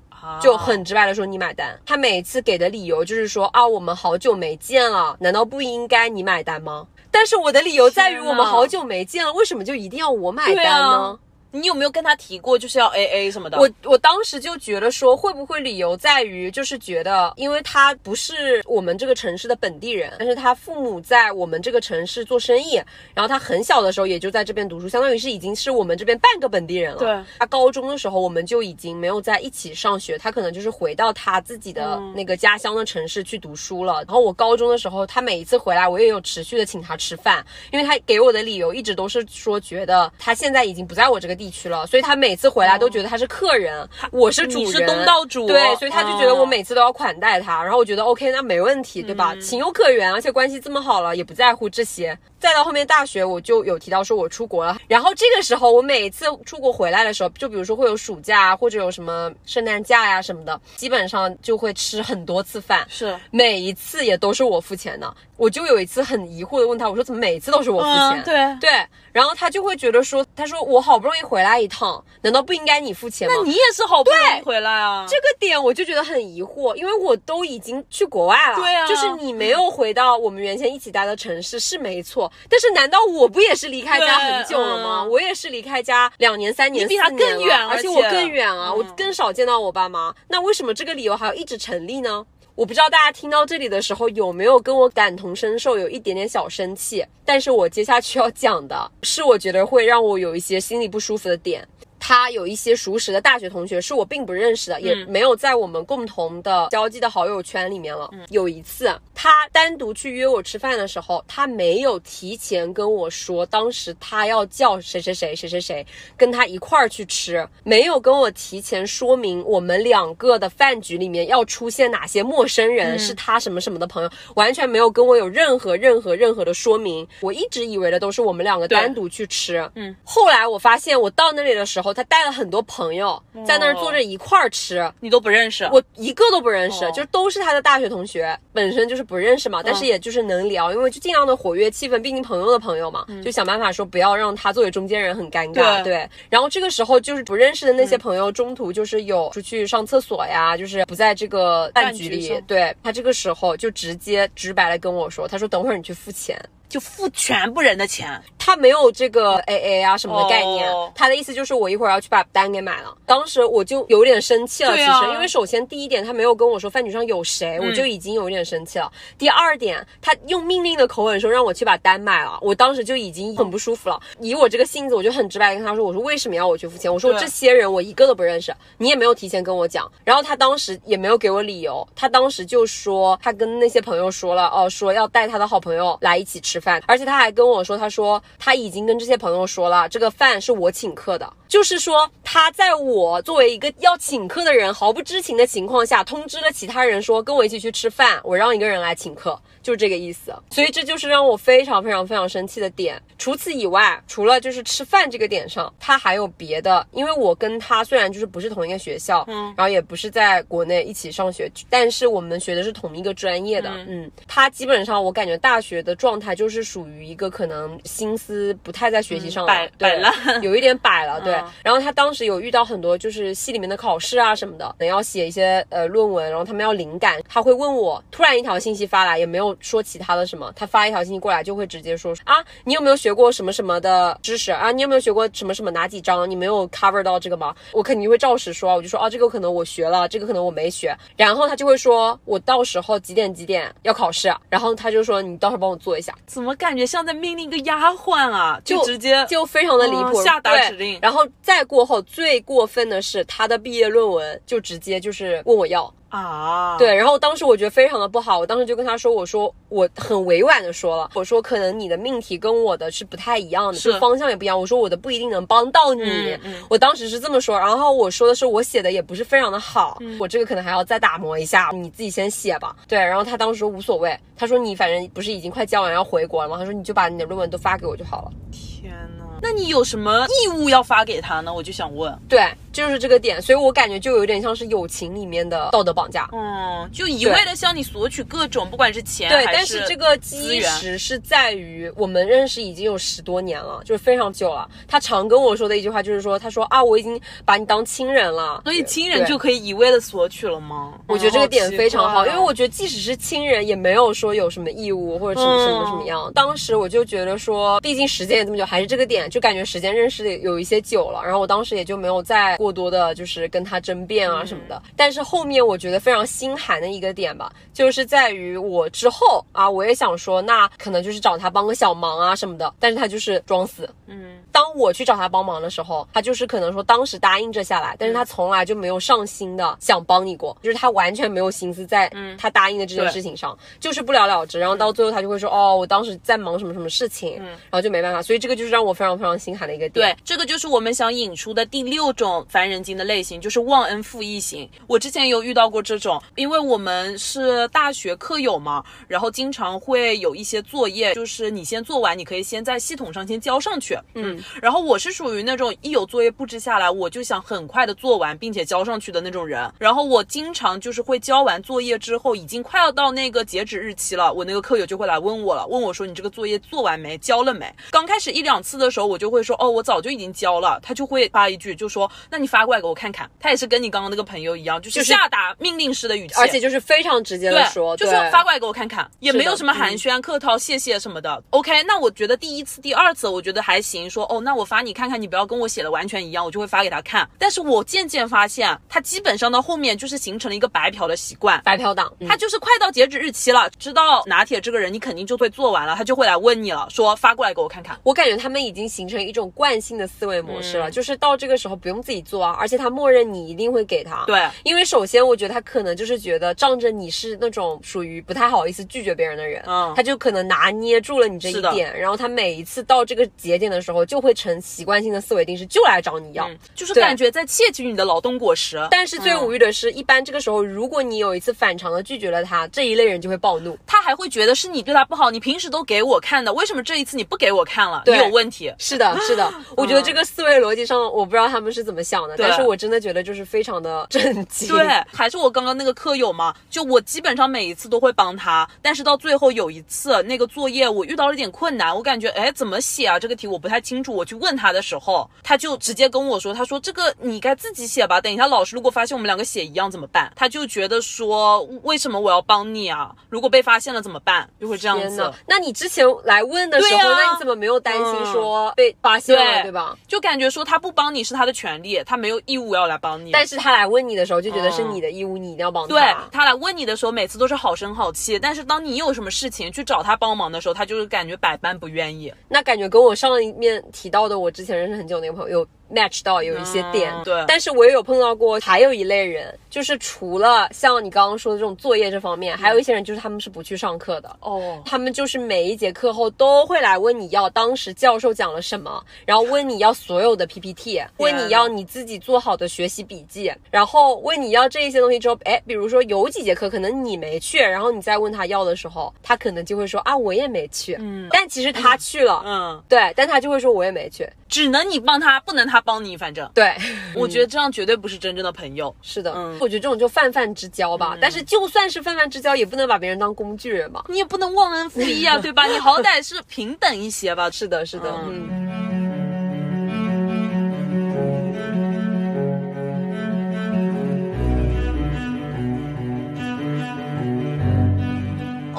啊就很直白的说你买单。他每次给的理由就是说啊，我们好久没见了，难道不应该你买单吗？但是我的理由在于我们好久没见了，为什么就一定要我买单呢？啊你有没有跟他提过就是要 A A 什么的？我我当时就觉得说，会不会理由在于就是觉得，因为他不是我们这个城市的本地人，但是他父母在我们这个城市做生意，然后他很小的时候也就在这边读书，相当于是已经是我们这边半个本地人了。对，他高中的时候我们就已经没有在一起上学，他可能就是回到他自己的那个家乡的城市去读书了。然后我高中的时候，他每一次回来，我也有持续的请他吃饭，因为他给我的理由一直都是说觉得他现在已经不在我这个地区了，所以他每次回来都觉得他是客人，我是主人，东道主。对，所以他就觉得我嗯每次都要款待他，然后我觉得 OK，那没问题，对吧？情有可原，而且关系这么好了，也不在乎这些。再到后面大学，我就有提到说我出国了，然后这个时候我每次出国回来的时候，就比如说会有暑假啊，或者有什么圣诞假呀、什么的，基本上就会吃很多次饭，是每一次也都是我付钱的。我就有一次很疑惑的问他，我说怎么每一次都是我付钱？嗯对对，然后他就会觉得说，他说我好不容易回来一趟，难道不应该你付钱吗？那你也是好不容易回来啊。这个点我就觉得很疑惑，因为我都已经去国外了，对啊就是你没有回到我们原先一起待的城市是没错，但是难道我不也是离开家很久了吗？嗯我也是离开家两年、三年、你比他更远而且我更远啊，嗯我更少见到我爸妈，那为什么这个理由还要一直成立呢？我不知道大家听到这里的时候有没有跟我感同身受，有一点点小生气。但是我接下去要讲的是，我觉得会让我有一些心里不舒服的点。他有一些熟识的大学同学是我并不认识的，也没有在我们共同的交际的好友圈里面了。有一次，他单独去约我吃饭的时候，他没有提前跟我说，当时他要叫谁谁谁谁谁谁跟他一块儿去吃，没有跟我提前说明我们两个的饭局里面要出现哪些陌生人，是他什么什么的朋友，完全没有跟我有任何任何任何的说明。我一直以为的都是我们两个单独去吃，嗯，后来我发现我到那里的时候，他带了很多朋友在那儿坐着一块儿吃，你都不认识，我一个都不认识，哦。就都是他的大学同学，本身就是不认识嘛，但是也就是能聊，因为就尽量的活跃气氛，毕竟朋友的朋友嘛，就想办法说不要让他作为中间人很尴尬，对对。然后这个时候就是不认识的那些朋友，中途就是有出去上厕所呀，就是不在这个饭局里局，对他这个时候就直接直白的跟我说，他说等会儿你去付钱。就付全部人的钱。他没有这个 A A 啊什么的概念，哦他的意思就是我一会儿要去把单给买了。当时我就有点生气了，其实因为首先第一点他没有跟我说饭局上有谁，我就已经有一点生气了。第二点，他用命令的口吻说让我去把单买了，我当时就已经很不舒服了。以我这个性子，我就很直白地跟他说，我说为什么要我去付钱？我说这些人我一个都不认识，你也没有提前跟我讲。然后他当时也没有给我理由，他当时就说他跟那些朋友说了，哦，说要带他的好朋友来一起吃饭，而且他还跟我说，他说他已经跟这些朋友说了，这个饭是我请客的，就是说他在我作为一个要请客的人毫不知情的情况下，通知了其他人说跟我一起去吃饭，我让一个人来请客。就这个意思，所以这就是让我非常非常非常生气的点。除此以外，除了就是吃饭这个点上，他还有别的。因为我跟他虽然就是不是同一个学校，嗯，然后也不是在国内一起上学，但是我们学的是同一个专业的，嗯，他基本上我感觉大学的状态就是属于一个可能心思不太在学习上了，摆对摆烂有一点摆了，对。嗯然后他当时有遇到很多就是系里面的考试啊什么的，可能要写一些呃论文，然后他们要灵感，他会问我，突然一条信息发来，也没有说其他的什么，他发一条信息过来就会直接说啊，你有没有学过什么什么的知识啊？你有没有学过什么什么哪几章？你没有 cover 到这个吗？我肯定会照实说，我就说啊，这个可能我学了，这个可能我没学。然后他就会说我到时候几点几点要考试，然后他就说你到时候帮我做一下。怎么感觉像在命令一个丫鬟啊？就直接就非常的离谱，嗯下达指令然后再过后，最过分的是他的毕业论文就直接就是问我要，啊，对，然后当时我觉得非常的不好，我当时就跟他说，我说我很委婉的说了，我说可能你的命题跟我的是不太一样的，是就方向也不一样，我说我的不一定能帮到你，嗯嗯我当时是这么说，然后我说的是我写的也不是非常的好，嗯我这个可能还要再打磨一下，你自己先写吧，对，然后他当时说无所谓，他说你反正不是已经快交完要回国了吗？他说你就把你的论文都发给我就好了。天呐，那你有什么义务要发给他呢？我就想问。对，就是这个点，所以我感觉就有点像是友情里面的道德绑架。嗯，就一味的向你索取各种，不管是钱对，但是这个资基石是在于我们认识已经有十多年了，就是非常久了。他常跟我说的一句话就是说，他说啊，我已经把你当亲人了，所以亲人就可以一味的索取了吗？我觉得这个点非常好，哦因为我觉得即使是亲人，也没有说有什么义务或者什么什么什么样。当时我就觉得说，毕竟时间也这么久，还是这个点，就感觉时间认识的有一些久了。然后我当时也就没有再过多的，就是跟他争辩啊什么的。但是后面我觉得非常心寒的一个点吧，就是在于我之后啊，我也想说，那可能就是找他帮个小忙啊什么的，但是他就是装死。嗯，当我去找他帮忙的时候，他就是可能说当时答应着下来，但是他从来就没有上心的想帮你过，就是他完全没有心思在他答应的这件事情上，就是不了了之。然后到最后他就会说，哦，我当时在忙什么什么事情，然后就没办法。所以这个就是让我非常非常心寒的一个点。对，这个就是我们想引出的第六种烦人精的类型，就是忘恩负义型。我之前有遇到过这种，因为我们是大学课友嘛，然后经常会有一些作业，就是你先做完，你可以先在系统上先交上去。嗯，然后我是属于那种一有作业布置下来，我就想很快的做完，并且交上去的那种人。然后我经常就是会交完作业之后，已经快要到那个截止日期了，我那个课友就会来问我了，问我说你这个作业做完没，交了没？刚开始一两次的时候，我就会说哦，我早就已经交了。他就会发一句，就说那你发过来给我看看。他也是跟你刚刚那个朋友一样，就是下达命令式的语气，而且就是非常直接的，说，就是发过来给我看看，也没有什么寒暄、客套、谢谢什么的。OK，那我觉得第一次、第二次我觉得还行，说哦，那我发你看看，你不要跟我写的完全一样，我就会发给他看。但是我渐渐发现，他基本上到后面就是形成了一个白嫖的习惯。白嫖党，嗯他就是快到截止日期了，知道拿铁这个人你肯定就会做完了，他就会来问你了，说发过来给我看看。我感觉他们已经形成一种惯性的思维模式嗯了，就是到这个时候不用自己做啊，而且他默认你一定会给他。对因为首先我觉得他可能就是觉得仗着你是那种属于不太好意思拒绝别人的人，嗯他就可能拿捏住了你这一点，然后他每一次到这个节点的时候，就会成习惯性的思维定式，就来找你要。嗯，就是感觉在窃取你的劳动果实。但是最嗯无语的是，一般这个时候，如果你有一次反常的拒绝了他，这一类人就会暴怒。他还会觉得是你对他不好，你平时都给我看的，为什么这一次你不给我看了？你对有问题。是的，是的，我觉得这个思维逻辑上，我不知道他们是怎么想但是我真的觉得就是非常的震惊。对，还是我刚刚那个课友嘛，就我基本上每一次都会帮他，但是到最后有一次那个作业我遇到了点困难，我感觉哎怎么写啊这个题我不太清楚，我去问他的时候，他就直接跟我说，他说这个你该自己写吧，等一下老师如果发现我们两个写一样怎么办？他就觉得说为什么我要帮你啊？如果被发现了怎么办？就会这样子。，那你之前来问的时候，啊那你怎么没有担心说被发现对吧？就感觉说他不帮你是他的权利，他没有义务要来帮你。但是他来问你的时候，就觉得是你的义务，你一定要帮他。对他来问你的时候，每次都是好声好气，但是当你有什么事情去找他帮忙的时候，他就是感觉百般不愿意。那感觉跟我上一面提到的我之前认识很久那个朋友有 match 到有一些点，嗯对。但是我也有碰到过，还有一类人，就是除了像你刚刚说的这种作业这方面，还有一些人就是他们是不去上课的。哦，他们就是每一节课后都会来问你要当时教授讲了什么，然后问你要所有的 PPT，问你要你自己做好的学习笔记，然后问你要这一些东西之后，哎，比如说有几节课可能你没去，然后你再问他要的时候，他可能就会说啊我也没去，嗯，但其实他去了，嗯，对，但他就会说我也没去，只能你帮他，不能他帮你，反正。对，我觉得这样绝对不是真正的朋友。是的，嗯我觉得这种就泛泛之交吧，但是就算是泛泛之交，也不能把别人当工具人吧。你也不能忘恩负义啊，对吧？你好歹是平等一些吧。是的，是的，嗯。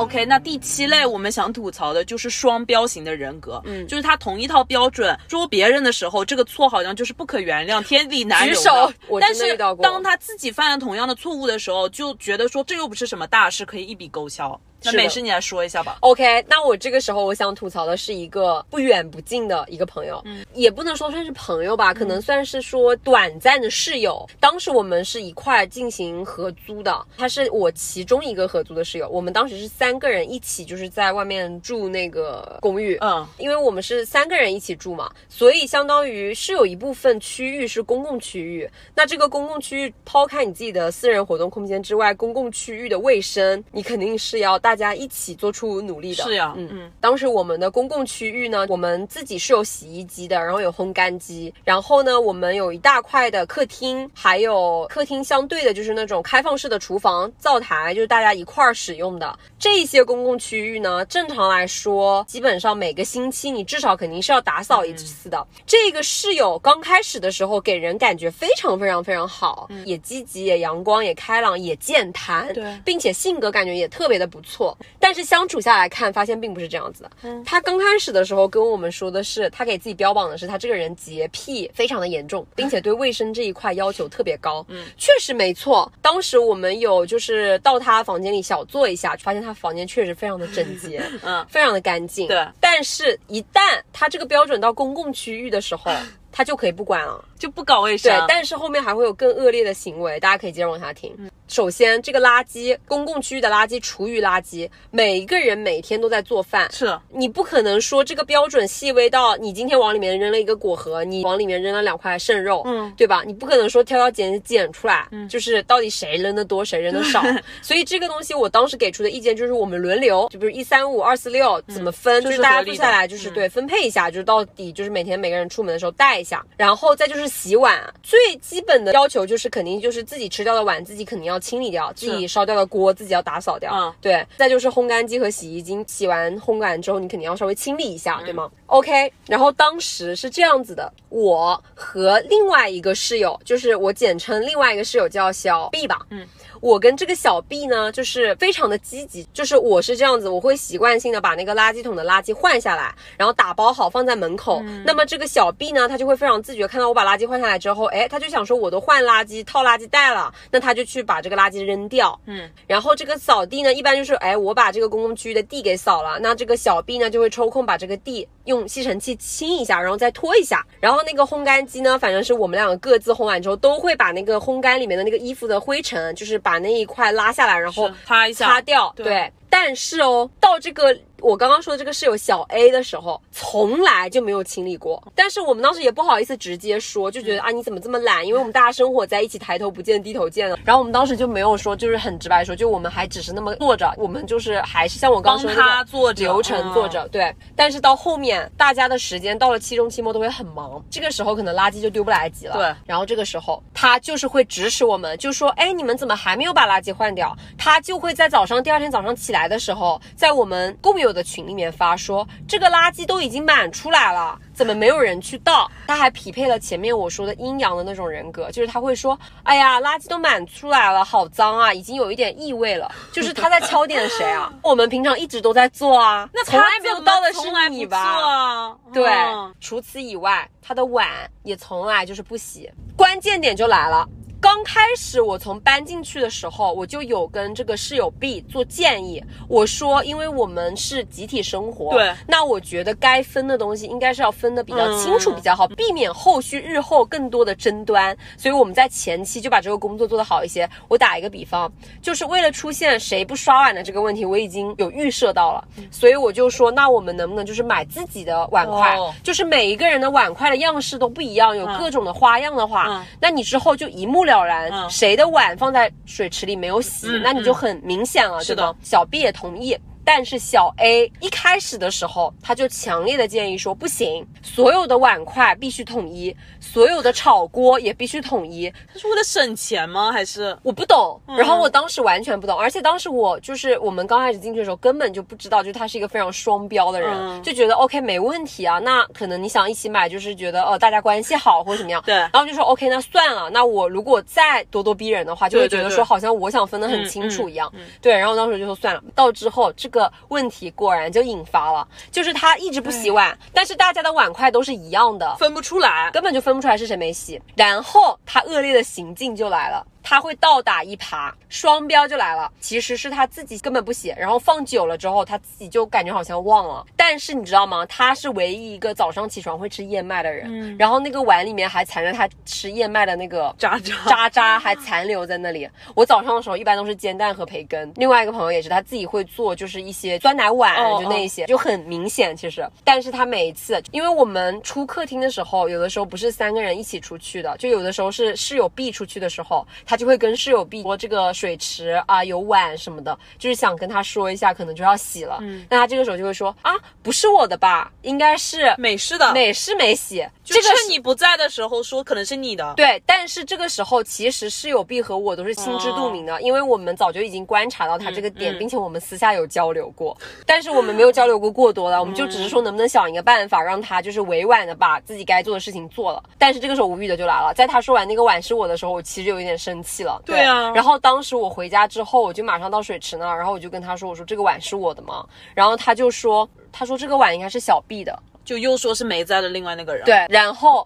OK，那第七类我们想吐槽的就是双标型的人格，嗯，就是他同一套标准说别人的时候，这个错好像就是不可原谅，天理难容的。举手我但是当他自己犯了同样的错误的时候，就觉得说这又不是什么大事，可以一笔勾销。那美诗，你来说一下吧。OK，那我这个时候我想吐槽的是一个不远不近的一个朋友，嗯，也不能说算是朋友吧，可能算是说短暂的室友。当时我们是一块进行合租的，他是我其中一个合租的室友。我们当时是三个人一起，就是在外面住那个公寓，嗯，因为我们是三个人一起住嘛，所以相当于是有一部分区域是公共区域。那这个公共区域，抛开你自己的私人活动空间之外，公共区域的卫生，你肯定是要大家一起做出努力的。是呀，嗯嗯当时我们的公共区域呢，我们自己是有洗衣机的，然后有烘干机，然后呢，我们有一大块的客厅，还有客厅相对的就是那种开放式的厨房、灶台，就是大家一块儿使用的这些公共区域呢。正常来说，基本上每个星期你至少肯定是要打扫一次的。这个室友刚开始的时候给人感觉非常非常非常好，也积极，也阳光，也开朗，也健谈，对并且性格感觉也特别的不错。但是相处下来看，发现并不是这样子的。他刚开始的时候跟我们说的是，他给自己标榜的是他这个人洁癖非常的严重，并且对卫生这一块要求特别高。嗯，确实没错。当时我们有就是到他房间里小坐一下，发现他房间确实非常的整洁，嗯，非常的干净。对但是一旦他这个标准到公共区域的时候，他就可以不管了。就不搞卫生。对，。但是后面还会有更恶劣的行为，大家可以接着往下听。首先，这个垃圾，公共区域的垃圾、厨余垃圾，每一个人每天都在做饭，是。你不可能说这个标准细微到你今天往里面扔了一个果核，你往里面扔了两块剩肉，嗯。对吧？你不可能说挑挑拣拣出来，就是到底谁扔的多，谁扔的少。所以这个东西我当时给出的意见就是我们轮流，就比如一三五、二四六怎么分，这就是是大家坐下来就是嗯。对分配一下，就是到底就是每天每个人出门的时候带一下，然后再就是洗碗，最基本的要求就是肯定就是自己吃掉的碗自己肯定要清理掉，自己烧掉的锅自己要打扫掉，嗯对，再就是烘干机和洗衣机，洗完烘干之后你肯定要稍微清理一下，对吗？OK，然后当时是这样子的，我和另外一个室友，就是我简称另外一个室友叫小 B 吧，嗯。我跟这个小 B 呢，就是非常的积极，就是我是这样子，我会习惯性的把那个垃圾桶的垃圾换下来，然后打包好放在门口。那么这个小 B 呢，他就会非常自觉，看到我把垃圾换下来之后，哎，他就想说我都换垃圾套垃圾袋了，那他就去把这个垃圾扔掉。嗯，然后这个扫地呢，一般就是哎，我把这个公共区域的地给扫了，那这个小 B 呢就会抽空把这个地用吸尘器清一下，然后再拖一下。然后那个烘干机呢，反正是我们两个各自烘完之后，都会把那个烘干里面的那个衣服的灰尘，就是把那一块拉下来，然后擦一下擦掉。对对。但是哦，到这个我刚刚说的这个室友小 A 的时候，从来就没有清理过。但是我们当时也不好意思直接说，就觉得啊你怎么这么懒？因为我们大家生活在一起，抬头不见低头见的。然后我们当时就没有说，就是很直白说，就我们还只是那么坐着，我们就是还是像我刚刚说的他做着流程做着。对，但是到后面大家的时间到了期中期末都会很忙，这个时候可能垃圾就丢不来及了。对然后这个时候他就是会指使我们，就说，哎，你们怎么还没有把垃圾换掉？他就会在早上第二天早上起来的时候，在我们共有的群里面发说，这个垃圾都已经满出来了。怎么没有人去倒？他还匹配了前面我说的阴阳的那种人格，就是他会说：“哎呀，垃圾都满出来了，好脏啊，已经有一点异味了。”就是他在敲点谁啊？我们平常一直都在做啊，那从来没有倒的是你吧？做啊，对嗯，除此以外，他的碗也从来就是不洗。关键点就来了。刚开始我从搬进去的时候，我就有跟这个室友 B 做建议，我说，因为我们是集体生活，对。那我觉得该分的东西应该是要分的比较清楚嗯比较好，避免后续日后更多的争端。所以我们在前期就把这个工作做得好一些。我打一个比方，就是为了出现谁不刷碗的这个问题，我已经有预设到了，所以我就说，那我们能不能就是买自己的碗筷，哦。就是每一个人的碗筷的样式都不一样，有各种的花样的话，嗯。那你之后就一目了然，嗯谁的碗放在水池里没有洗，嗯那你就很明显了，对吧？小 B 也同意。但是小 A 一开始的时候，他就强烈的建议说，不行，所有的碗筷必须统一，所有的炒锅也必须统一。他是为了省钱吗？还是我不懂，嗯然后我当时完全不懂，而且当时我就是我们刚开始进去的时候，根本就不知道，就是他是一个非常双标的人，嗯就觉得 OK 没问题啊。那可能你想一起买，就是觉得呃大家关系好或者怎么样，对然后就说 OK 那算了，那我如果再咄咄逼人的话，就会觉得说好像我想分得很清楚一样，嗯嗯对。然后当时就说算了，到之后这个问题果然就引发了，就是他一直不洗碗，但是大家的碗筷都是一样的，分不出来？根本就分不出来是谁没洗。然后他恶劣的行径就来了。他会倒打一耙，双标就来了。其实是他自己根本不写，然后放久了之后，他自己就感觉好像忘了。但是你知道吗？他是唯一一个早上起床会吃燕麦的人，然后那个碗里面还残着他吃燕麦的那个渣渣渣渣还残留在那里。我早上的时候一般都是煎蛋和培根。另外一个朋友也是，他自己会做，就是一些酸奶碗，哦就那一些，就很明显其实。但是他每一次，因为我们出客厅的时候，有的时候不是三个人一起出去的，就有的时候是室友 B 出去的时候，他就会跟室友 B 说这个水池啊有碗什么的，就是想跟他说一下，可能就要洗了。嗯，那他这个时候就会说啊，不是我的吧，应该是美式的，美式没洗，就这个是趁你不在的时候说可能是你的。对，但是这个时候其实室友 B 和我都是心知肚明的，因为我们早就已经观察到他这个点，嗯并且我们私下有交流过，但是我们没有交流过过多的，我们就只是说能不能想一个办法让他就是委婉的把自己该做的事情做了。但是这个时候无语的就来了，在他说完那个碗是我的时候，我其实有一点生气了。对啊然后当时我回家之后，我就马上到水池那儿，然后我就跟他说，我说这个碗是我的吗？然后他就说，他说这个碗应该是小 B 的。就又说是没在的另外那个人。，对，然后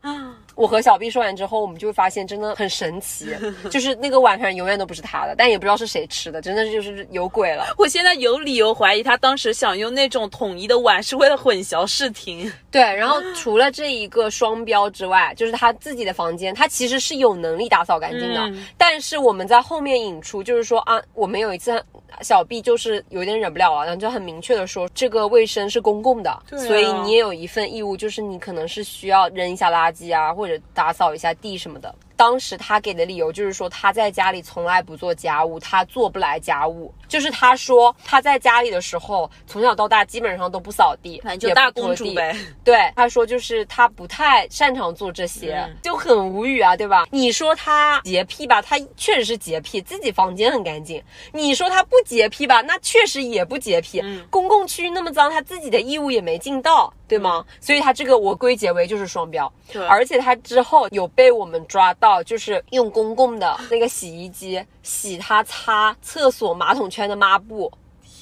我和小 B 说完之后，我们就会发现真的很神奇，就是那个碗反正永远都不是他的，但也不知道是谁吃的，真的就是有鬼了。我现在有理由怀疑他当时想用那种统一的碗是为了混淆视听。对，然后除了这一个双标之外，就是他自己的房间，他其实是有能力打扫干净的，嗯但是我们在后面引出，就是说啊，我们有一次小 B 就是有点忍不了了，然后就很明确的说，这个卫生是公共的，所以你也有一份义务，就是你可能是需要扔一下垃圾啊，或者打扫一下地什么的。当时他给的理由就是说他在家里从来不做家务，他做不来家务。就是他说他在家里的时候，从小到大基本上都不扫地，也不反正就大拖地公主呗。对，他说就是他不太擅长做这些，嗯就很无语啊，对吧？你说他洁癖吧，他确实是洁癖，自己房间很干净；你说他不洁癖吧，那确实也不洁癖。嗯公共区域那么脏，他自己的义务也没尽到，对吗？所以他这个我归结为就是双标。而且他之后有被我们抓到，就是用公共的那个洗衣机洗他擦厕所马桶圈的抹布。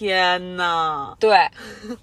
天呐，对，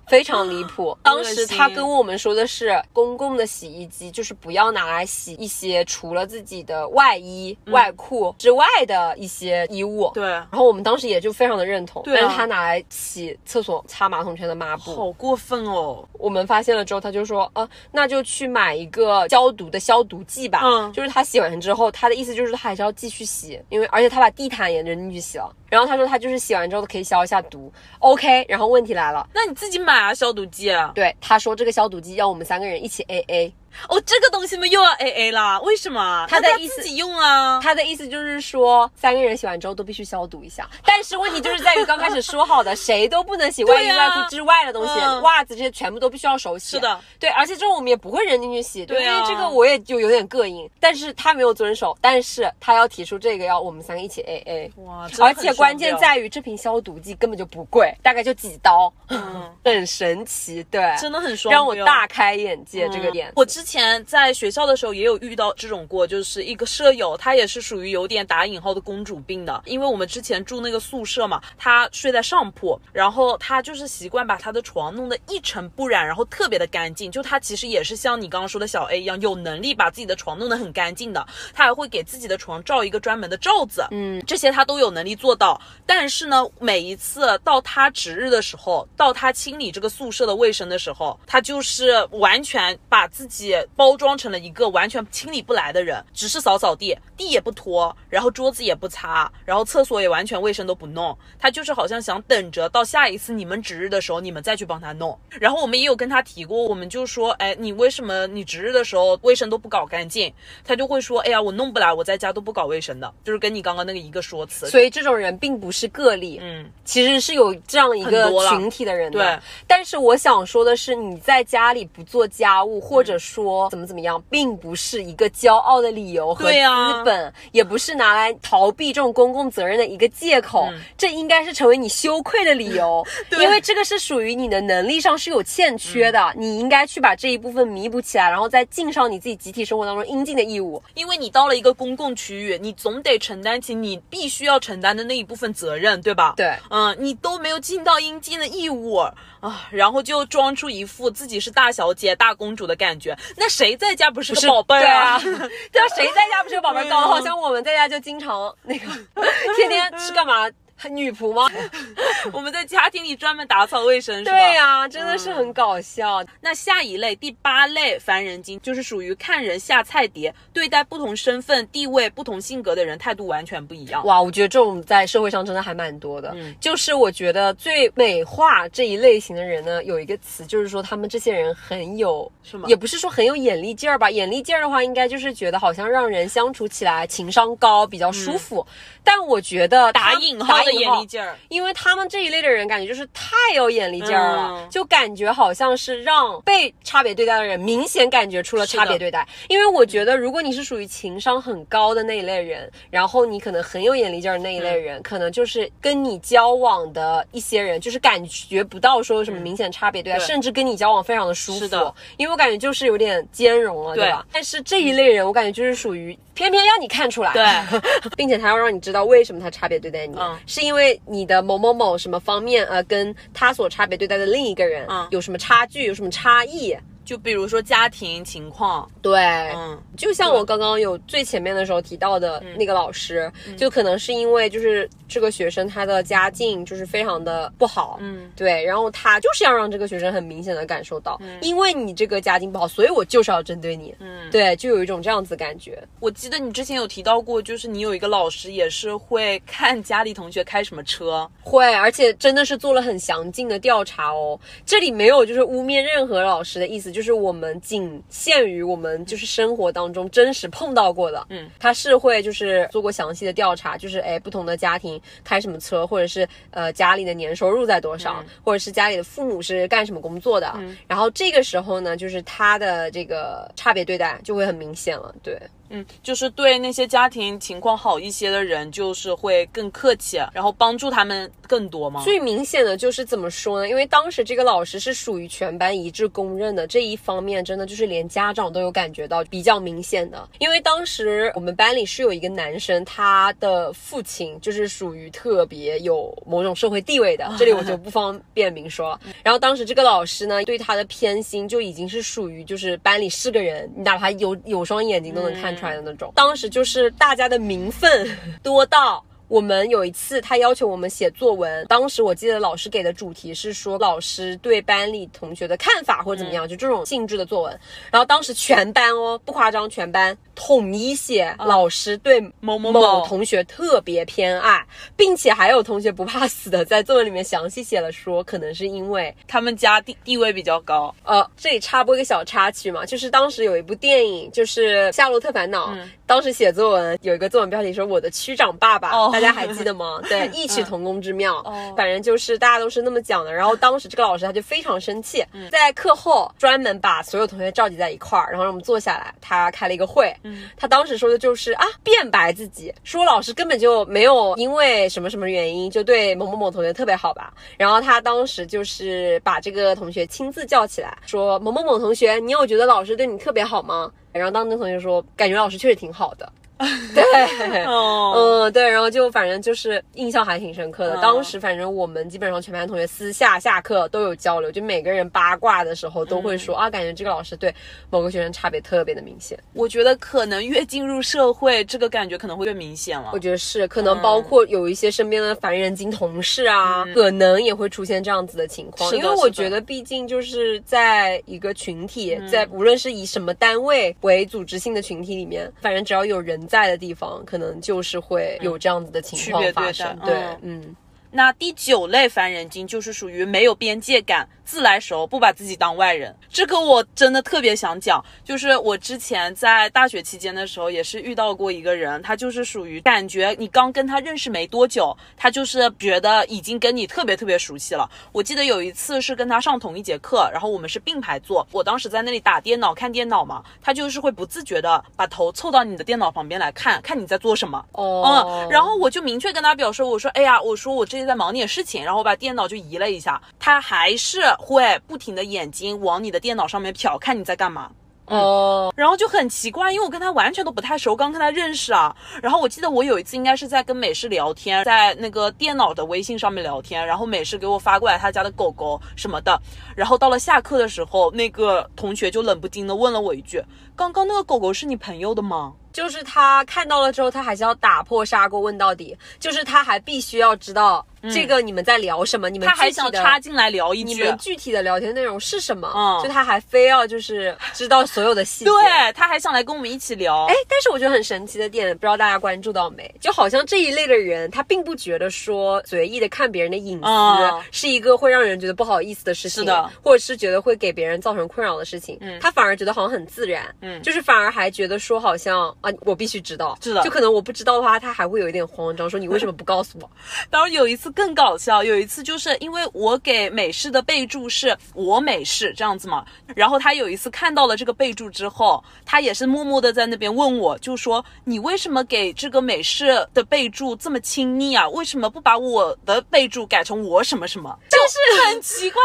非常离谱。当时他跟我们说的是，公共的洗衣机就是不要拿来洗一些除了自己的外衣、外裤之外的一些衣物。对，然后我们当时也就非常的认同，对啊但是他拿来洗厕所擦马桶圈的抹布，好过分哦。我们发现了之后，他就说，啊，那就去买一个消毒的消毒剂吧。嗯就是他洗完之后，他的意思就是他还是要继续洗，因为而且他把地毯也扔进去洗了。然后他说他就是洗完之后可以消一下毒，OK。然后问题来了，那你自己买啊消毒剂啊。对，他说这个消毒剂要我们三个人一起 AA。哦，这个东西嘛又要 A A 啦？为什么？他的意思自己用啊？他的意思就是说，三个人洗完之后都必须消毒一下。但是问题就是在于刚开始说好的，谁都不能洗外衣外裤之外的东西，袜子这些全部都必须要手洗。是的，对，而且这种我们也不会扔进去洗，对，因为这个我也就有点膈应。但是他没有遵守，但是他要提出这个要我们三个一起 A A。哇，而且关键在于这瓶消毒剂根本就不贵，大概就几刀，嗯，很神奇，对，真的很双让我大开眼界这个点。我之前在。学校的时候也有遇到这种过，就是一个舍友，她也是属于有点打引号的公主病的，因为我们之前住那个宿舍嘛，她睡在上铺，然后她就是习惯把她的床弄得一尘不染，然后特别的干净。就她其实也是像你刚刚说的小 A 一样，有能力把自己的床弄得很干净的，她还会给自己的床罩一个专门的罩子，嗯，这些她都有能力做到。但是呢，每一次到她值日的时候，到她清理这个宿舍的卫生的时候，她就是完全把自己包装成。了一个完全清理不来的人，只是扫扫地，地也不拖，然后桌子也不擦，然后厕所也完全卫生都不弄。他就是好像想等着到下一次你们值日的时候，你们再去帮他弄。然后我们也有跟他提过，我们就说，哎，你为什么你值日的时候卫生都不搞干净？他就会说，哎呀，我弄不来，我在家都不搞卫生的，就是跟你刚刚那个一个说辞。所以这种人并不是个例，嗯，其实是有这样一个群体的人的。对，但是我想说的是，你在家里不做家务，或者说怎么怎么样。并不是一个骄傲的理由和资本，也不是拿来逃避这种公共责任的一个借口，这应该是成为你羞愧的理由，因为这个是属于你的能力上是有欠缺的，你应该去把这一部分弥补起来，然后再尽上你自己集体生活当中应尽的义务。因为你到了一个公共区域，你总得承担起你必须要承担的那一部分责任，对吧？对，嗯，你都没有尽到应尽的义务啊，然后就装出一副自己是大小姐、大公主的感觉，那谁在家不是？个宝贝啊，对啊，谁在家不是个宝贝？搞得好像我们在家就经常那个，天天是干嘛？女仆吗？我们在家庭里专门打扫卫生，是吧？对呀，真的是很搞笑。那下一类第八类烦人精，就是属于看人下菜碟，对待不同身份、地位、不同性格的人态度完全不一样。哇，我觉得这种在社会上真的还蛮多的。嗯，就是我觉得最美化这一类型的人呢，有一个词，就是说他们这些人很有，什么？也不是说很有眼力劲儿吧？眼力劲儿的话，应该就是觉得好像让人相处起来情商高，比较舒服。但我觉得打引号。眼力劲儿，因为他们这一类的人感觉就是太有眼力劲儿了，就感觉好像是让被差别对待的人明显感觉出了差别对待。因为我觉得，如果你是属于情商很高的那一类人，然后你可能很有眼力劲儿那一类人，可能就是跟你交往的一些人，就是感觉不到说什么明显差别对待，甚至跟你交往非常的舒服。因为我感觉就是有点兼容了，对吧？但是这一类人，我感觉就是属于偏偏要你看出来，对，并且他要让你知道为什么他差别对待你，是。是因为你的某某某什么方面，呃，跟他所差别对待的另一个人，啊，有什么差距，有什么差异？就比如说家庭情况，对，嗯，就像我刚刚有最前面的时候提到的那个老师，就可能是因为就是这个学生他的家境就是非常的不好，嗯，对，然后他就是要让这个学生很明显的感受到，因为你这个家境不好，所以我就是要针对你，嗯，对，就有一种这样子感觉。我记得你之前有提到过，就是你有一个老师也是会看家里同学开什么车，会，而且真的是做了很详尽的调查哦。这里没有就是污蔑任何老师的意思，就。就是我们仅限于我们就是生活当中真实碰到过的，嗯，他是会就是做过详细的调查，就是哎不同的家庭开什么车，或者是呃家里的年收入在多少，或者是家里的父母是干什么工作的，然后这个时候呢，就是他的这个差别对待就会很明显了，对。嗯，就是对那些家庭情况好一些的人，就是会更客气，然后帮助他们更多吗？最明显的就是怎么说呢？因为当时这个老师是属于全班一致公认的这一方面，真的就是连家长都有感觉到比较明显的。因为当时我们班里是有一个男生，他的父亲就是属于特别有某种社会地位的，这里我就不方便明说。然后当时这个老师呢，对他的偏心就已经是属于就是班里是个人，你哪怕有有双眼睛都能看。出来的那种，当时就是大家的名分多到。我们有一次他要求我们写作文，当时我记得老师给的主题是说老师对班里同学的看法或者怎么样，就这种性质的作文。然后当时全班哦，不夸张，全班统一写老师对某某某某同学特别偏爱，并且还有同学不怕死的在作文里面详细写了说，可能是因为他们家地地位比较高，呃，这里插播一个小插曲嘛，就是当时有一部电影，就是《夏洛特烦恼》，当时写作文有一个作文标题说“我的区长爸爸”，哦大家还记得吗？对，异曲同工之妙。哦反正就是大家都是那么讲的。然后当时这个老师他就非常生气，在课后专门把所有同学召集在一块儿，然后让我们坐下来，他开了一个会。他当时说的就是啊，辩白自己，说老师根本就没有因为什么什么原因就对某某某同学特别好吧。然后他当时就是把这个同学亲自叫起来，说某某某同学，你有觉得老师对你特别好吗？然后当时那同学说，感觉老师确实挺好的。对，哦，嗯，对，然后就反正就是印象还挺深刻的。嗯当时反正我们基本上全班同学私下下课都有交流，就每个人八卦的时候都会说、啊，感觉这个老师对某个学生差别特别的明显。我觉得可能越进入社会，这个感觉可能会越明显了我。觉得是，可能包括有一些身边的烦人精同事啊，可能也会出现这样子的情况。因为我觉得，毕竟就是在一个群体，在无论是以什么单位为组织性的群体里面，反正只要有人在的地方，可能就是会有这样子的情况发生。嗯对，嗯。那第九类烦人精就是属于没有边界感、自来熟，不把自己当外人。这个我真的特别想讲，就是我之前在大学期间的时候，也是遇到过一个人，他就是属于感觉你刚跟他认识没多久，他就是觉得已经跟你特别特别熟悉了。我记得有一次是跟他上同一节课，然后我们是并排坐，我当时在那里打电脑看电脑嘛，他就是会不自觉的把头凑到你的电脑旁边来看看你在做什么。哦嗯，然后我就明确跟他表示，我说，哎呀，我说我这里在忙点事情，然后我把电脑就移了一下，他还是会不停的眼睛往你的电脑上面瞟，看你在干嘛。哦，然后就很奇怪，因为我跟他完全都不太熟，刚跟他认识啊。然后我记得我有一次应该是在跟美式聊天，在那个电脑的微信上面聊天，然后美式给我发过来他家的狗狗什么的。然后到了下课的时候，那个同学就冷不丁的问了我一句：“刚刚那个狗狗是你朋友的吗？”就是他看到了之后，他还是要打破砂锅问到底，就是他还必须要知道这个你们在聊什么，你们他还想插进来聊一句。你们具体的聊天内容是什么，嗯就他还非要就是知道所有的细节。对，他还想来跟我们一起聊。哎，但是我觉得很神奇的点，不知道大家关注到没？就好像这一类的人，他并不觉得说随意的看别人的隐私、嗯是一个会让人觉得不好意思的事情，是的，或者是觉得会给别人造成困扰的事情。嗯，他反而觉得好像很自然，嗯就是反而还觉得说好像啊，我必须知道，是的就可能我不知道的话，他还会有一点慌张，说你为什么不告诉我？当然有一次更搞笑，有一次就是因为我给美式的备注是我美式这样子嘛，然后他有一次看到了这个备注之后，他也是默默的在那边问我，就说你为什么给这个美式的备注这么亲昵啊？为什么不把我的备注改成我什么什么？就是很奇怪，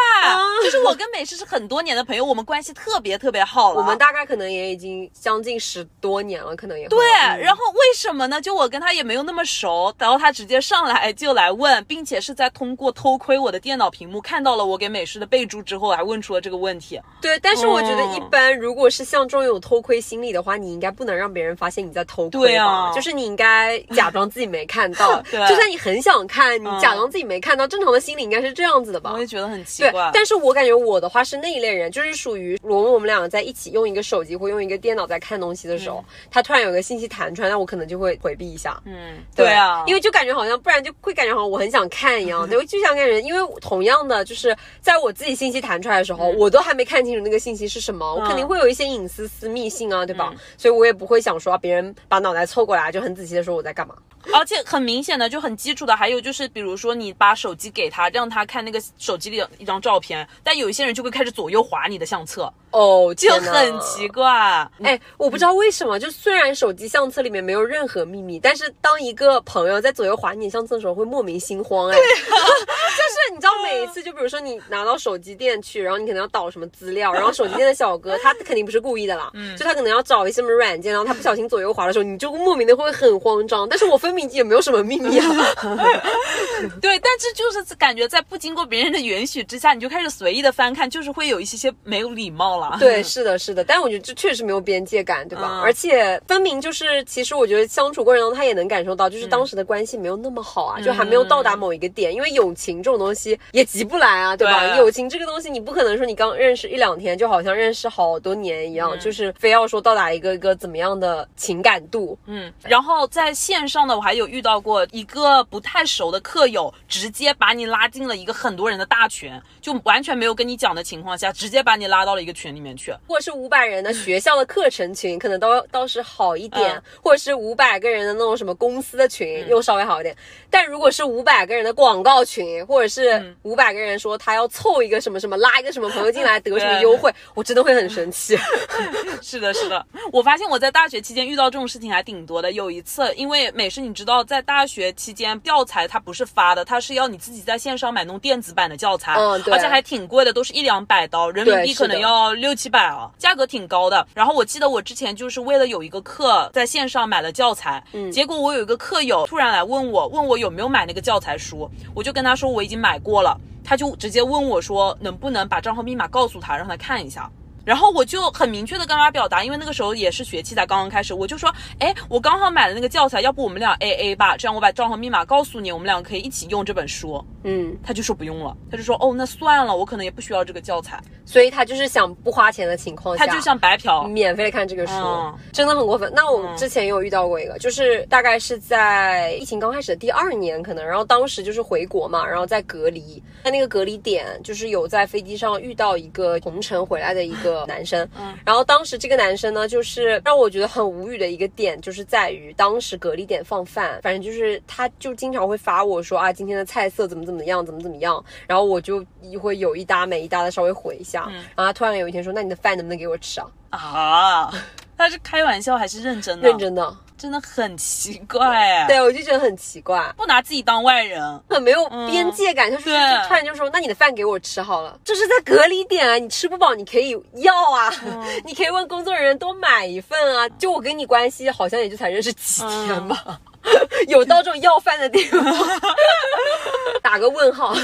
就是我跟美式是很多年的朋友，我们关系特别特别好了。我们大概可能也已经将近十多年了，可能也对，嗯然后为什么呢？就我跟他也没有那么熟，然后他直接上来就来问，并且是在通过偷窥我的电脑屏幕看到了我给美式的备注之后，还问出了这个问题。对，但是我觉得嗯一般，如果是像这种有偷窥心理的话，你应该不能让别人发现你在偷窥对吧？啊就是你应该假装自己没看到，对就算你很想看，你嗯假装自己没看到，正常的心理应该是这样子的吧我？也觉得很奇对怪，。但是我感觉我的话是那一类人，就是属于我们我们两个在一起用一个手机或用一个电脑在看东西的时候，他突然有个信息弹出来，那我可能就会回避一下。嗯，对啊，因为就感觉好像，不然就会感觉好像我很想看一样，对，我就想看人，因为同样的，就是在我自己信息弹出来的时候，我都还没看清楚那个信息是什么，我肯定会有一些隐私私密性啊，对吧？所以我也不会想说啊别人把脑袋凑过来就很仔细的说我在干嘛。而且很明显的就很基础的，还有就是比如说你把手机给他，让他看那个手机里的一张照片，但有一些人就会开始左右滑你的相册，哦，就很奇。怪。哎，我不知道为什么，就虽然手机相册里面没有任何秘密，但是当一个朋友在左右滑你相册的时候，会莫名心慌。哎，就是 你知道每一次，就比如说你拿到手机店去，然后你可能要导什么资料，然后手机店的小哥他肯定不是故意的啦，嗯，就他可能要找一些什么软件，然后他不小心左右滑的时候，你就莫名的会很慌张。但是我分明也没有什么秘密啊，对，但是就是感觉在不经过别人的允许之下，你就开始随意的翻看，就是会有一些些没有礼貌了。对，是的，是的，但我觉得这确实没有边界感，对吧？而且分明就是，其实我觉得相处过程中他也能感受到，就是当时的关系没有那么好啊，就还没有到达某一个点，因为友情这种东西也急不来啊，对吧？友情这个东西，你不可能说你刚认识一两天就好像认识好多年一样，就是非要说到达一个一个怎么样的情感度。嗯，然后在线上的，我还有遇到过一个不太熟的客友，直接把你拉进了一个很多人的大群，就完全没有跟你讲的情况下，直接把你拉到了一个群里面去。如果是五百人的学校的课程群，可能都倒是好一点，或者是五百个人的那种什么公司的群，又稍微好一点。但如果是五百个人的广告群，或者是五百个人说他要凑一个什么什么，拉一个什么朋友进来得什么优惠，我真的会很生气。是的，是的，我发现我在大学期间遇到这种事情还挺多的。有一次，因为美式，你知道，在大学期间教材它不是发的，它是要你自己在线上买那种电子版的教材，嗯，对，而且还挺贵的，都是一两百刀，人民币可能要六七百啊，价格挺高的。然后我记得我之前就是为了有一个课在线上买了教材，嗯，结果我有一个课友突然来问我，问我有没有买那个教材书，我就跟他说我已经买过了，他就直接问我说能不能把账号密码告诉他，让他看一下。然后我就很明确的跟他表达，因为那个时候也是学期才刚刚开始，我就说，哎，我刚好买了那个教材，要不我们俩 A A 吧，这样我把账号密码告诉你，我们两个可以一起用这本书。嗯，他就说不用了，他就说，哦，那算了，我可能也不需要这个教材。所以他就是想不花钱的情况下，他就想白嫖，免费看这个书，真的很过分。那我之前也有遇到过一个，就是大概是在疫情刚开始的第二年，可能，然后当时就是回国嘛，然后在隔离，在那个隔离点，就是有在飞机上遇到一个同城回来的一个男生，嗯，然后当时这个男生呢，就是让我觉得很无语的一个点，就是在于当时隔离点放饭，反正就是他就经常会发我说啊，今天的菜色怎么怎么样，怎么怎么样，然后我就会有一搭没一搭的稍微回一下。嗯，然后他突然有一天说：“那你的饭能不能给我吃啊？”啊，他是开玩笑还是认真的？认真的，真的很奇怪。对，我就觉得很奇怪，不拿自己当外人，很没有边界感。就是突然就说：“那你的饭给我吃好了。”这是在隔离点啊，你吃不饱你可以要啊，你可以问工作人员多买一份啊。就我跟你关系好像也就才认识几天吧。有到这种要饭的地方，打个问号。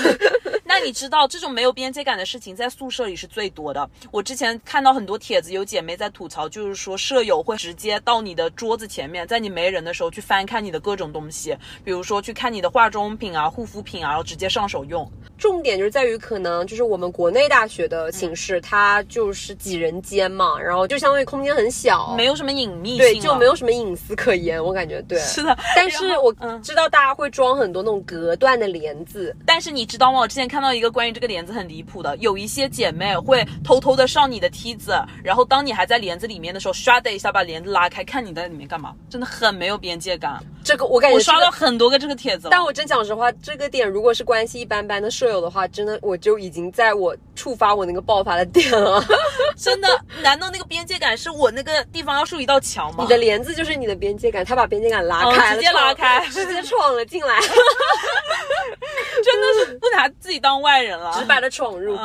那你知道这种没有边界感的事情在宿舍里是最多的。我之前看到很多帖子，有姐妹在吐槽，就是说舍友会直接到你的桌子前面，在你没人的时候去翻看你的各种东西，比如说去看你的化妆品啊、护肤品啊，然后直接上手用。重点就是在于，可能就是我们国内大学的寝室，它就是几人间嘛，然后就相当于空间很小，没有什么隐秘性，对，就没有什么隐私可言。我感觉对，是的。但是我知道大家会装很多那种隔断的帘子，但是你知道吗？我之前看到一个关于这个帘子很离谱的，有一些姐妹会偷偷的上你的梯子，然后当你还在帘子里面的时候，唰的一下把帘子拉开，看你在里面干嘛，真的很没有边界感。这个我感觉我刷到很多个这个帖子，但我真讲实话，这个点如果是关系一般般的舍友的话，真的我就已经在我触发我那个爆发的点了。真的？难道那个边界感是我那个地方要竖一道墙吗？你的帘子就是你的边界感，他把边界感拉开了。直接拉开，直接闯了进来，真的是不拿自己当外人了，直白的闯入。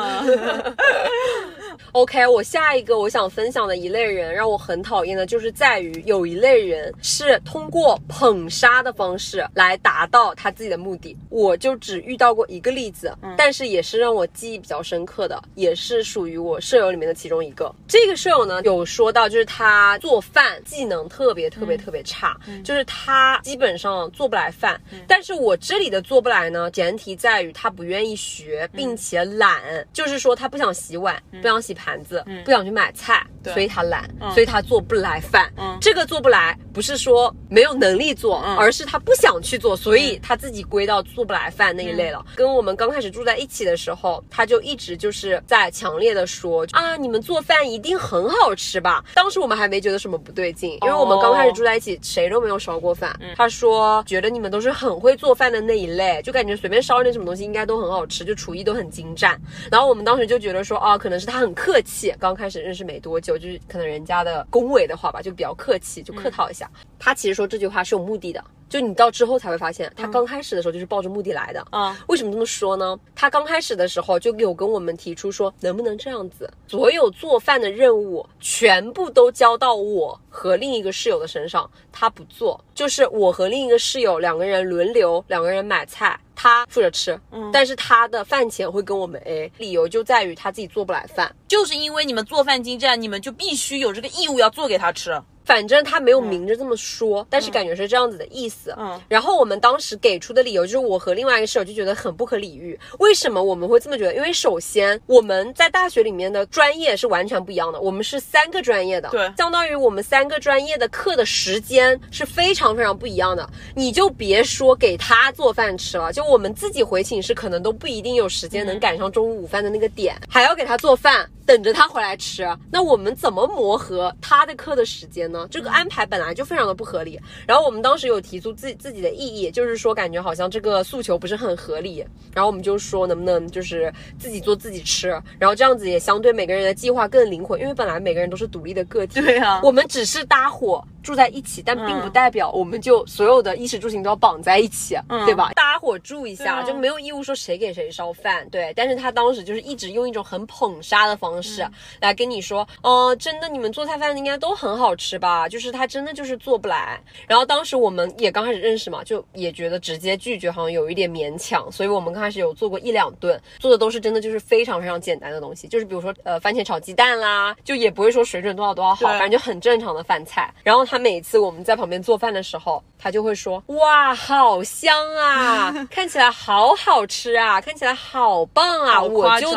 OK，我下一个我想分享的一类人，让我很讨厌的，就是在于有一类人是通过捧杀的方式来达到他自己的目的。我就只遇到过一个例子，但是也是让我记忆比较深刻的，也是属于我舍友里面的其中一个。这个舍友呢，有说到就是他做饭技能特别特别特别差，就是他。基本上做不来饭，但是我这里的做不来呢，前提在于他不愿意学，并且懒，就是说他不想洗碗，不想洗盘子，不想去买菜，所以他懒，所以他做不来饭。嗯这个做不来不是说没有能力做，而是他不想去做，所以他自己归到做不来饭那一类了。跟我们刚开始住在一起的时候，他就一直就是在强烈的说啊，你们做饭一定很好吃吧？当时我们还没觉得什么不对劲，因为我们刚开始住在一起，谁都没有烧过饭。他说觉得你们都是很会做饭的那一类，就感觉随便烧点什么东西应该都很好吃，就厨艺都很精湛。然后我们当时就觉得说，哦，可能是他很客气。刚开始认识没多久，友，就是可能人家的恭维的话吧，就比较客气，就客套一下。他其实说这句话是有目的的。就你到之后才会发现，他刚开始的时候就是抱着目的来的啊。为什么这么说呢？他刚开始的时候就有跟我们提出说，能不能这样子，所有做饭的任务全部都交到我和另一个室友的身上，他不做，就是我和另一个室友两个人轮流，两个人买菜，他负责吃，嗯，但是他的饭钱会跟我们 A，理由就在于他自己做不来饭，就是因为你们做饭精湛，你们就必须有这个义务要做给他吃。反正他没有明着这么说，但是感觉是这样子的意思。嗯，然后我们当时给出的理由就是，我和另外一个室友就觉得很不可理喻。为什么我们会这么觉得？因为首先我们在大学里面的专业是完全不一样的，我们是三个专业的，对，相当于我们三个专业的课的时间是非常非常不一样的。你就别说给他做饭吃了，就我们自己回寝室可能都不一定有时间能赶上中午午饭的那个点，还要给他做饭。等着他回来吃，那我们怎么磨合他的课的时间呢？这个安排本来就非常的不合理。然后我们当时有提出自自己的异议，就是说感觉好像这个诉求不是很合理。然后我们就说能不能就是自己做自己吃，然后这样子也相对每个人的计划更灵活，因为本来每个人都是独立的个体。对啊，我们只是搭伙住在一起，但并不代表我们就所有的衣食住行都要绑在一起，对吧？搭伙住一下就没有义务说谁给谁烧饭。对，但是他当时就是一直用一种很捧杀的方。方式来跟你说，哦，真的，你们做菜饭应该都很好吃吧？就是他真的就是做不来。然后当时我们也刚开始认识嘛，就也觉得直接拒绝好像有一点勉强，所以我们刚开始有做过一两顿，做的都是真的就是非常非常简单的东西，就是比如说呃番茄炒鸡蛋啦，就也不会说水准多少多少好，反正就很正常的饭菜。然后他每次我们在旁边做饭的时候，他就会说，哇，好香啊，看起来好好吃啊，看起来好棒啊，我就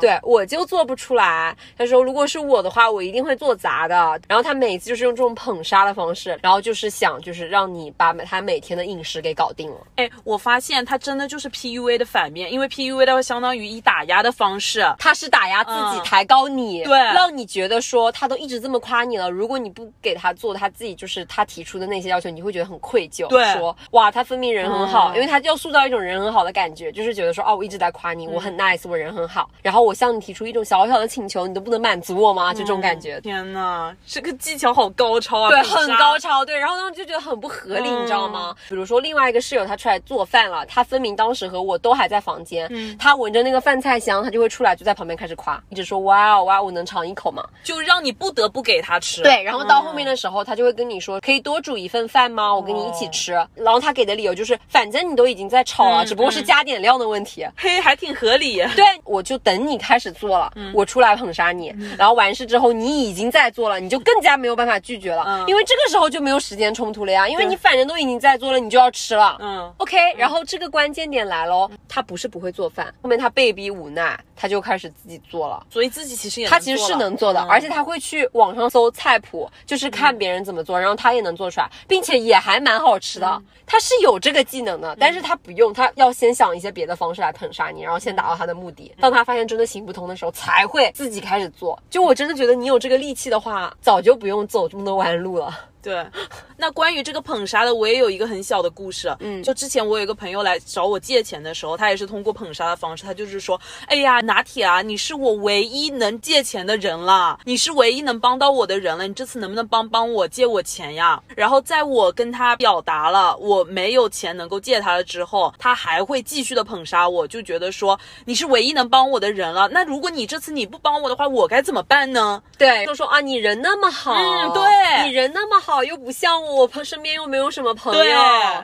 对我就做不出来。他说：“如果是我的话，我一定会做砸的。”然后他每次就是用这种捧杀的方式，然后就是想就是让你把他每天的饮食给搞定了。哎，我发现他真的就是 PUA 的反面，因为 PUA 的话相当于以打压的方式，他是打压自己，抬高你，对，让你觉得说他都一直这么夸你了，如果你不给他做他自己就是他提出的那些要求，你会觉得很愧疚，对，说哇他分明人很好，因为他要塑造一种人很好的感觉，就是觉得说哦我一直在夸你，我很 nice，我人很好，然后我向你提出一种小小的。请求你都不能满足我吗？就这种感觉。天哪，这个技巧好高超啊！对，很高超。对，然后当时就觉得很不合理，你知道吗？比如说另外一个室友他出来做饭了，他分明当时和我都还在房间，嗯，他闻着那个饭菜香，他就会出来就在旁边开始夸，一直说哇哦哇，我能尝一口吗？就让你不得不给他吃。对，然后到后面的时候，他就会跟你说，可以多煮一份饭吗？我跟你一起吃。然后他给的理由就是，反正你都已经在炒了，只不过是加点料的问题。嘿，还挺合理。对，我就等你开始做了，我出来捧杀你。然后完事之后，你已经在做了，你就更加没有办法拒绝了，因为这个时候就没有时间冲突了呀，因为你反正都已经在做了，你就要吃了。嗯，OK。然后这个关键点来喽，他不是不会做饭，后面他被逼无奈，他就开始自己做了。所以自己其实也他其实是能做的，而且他会去网上搜菜谱，就是看别人怎么做，然后他也能做出来，并且也还蛮好吃的。他是有这个技能的，但是他不用，他要先想一些别的方式来捧杀你，然后先达到他的目的。当他发现真的行不通的时候，才会自己开始做。就我真的觉得你有这个力气的话，早就不用走这么多弯路了。对，那关于这个捧杀的，我也有一个很小的故事。嗯，就之前我有一个朋友来找我借钱的时候，他也是通过捧杀的方式，他就是说，哎呀，拿铁啊，你是我唯一能借钱的人了，你是唯一能帮到我的人了，你这次能不能帮帮我借我钱呀？然后在我跟他表达了我没有钱能够借他了之后，他还会继续的捧杀我，就觉得说你是唯一能帮我的人了，那如果你这次你不帮我的话，我该怎么办呢？对，就说啊，你人那么好，嗯，对你人那么好。又不像我朋身边又没有什么朋友，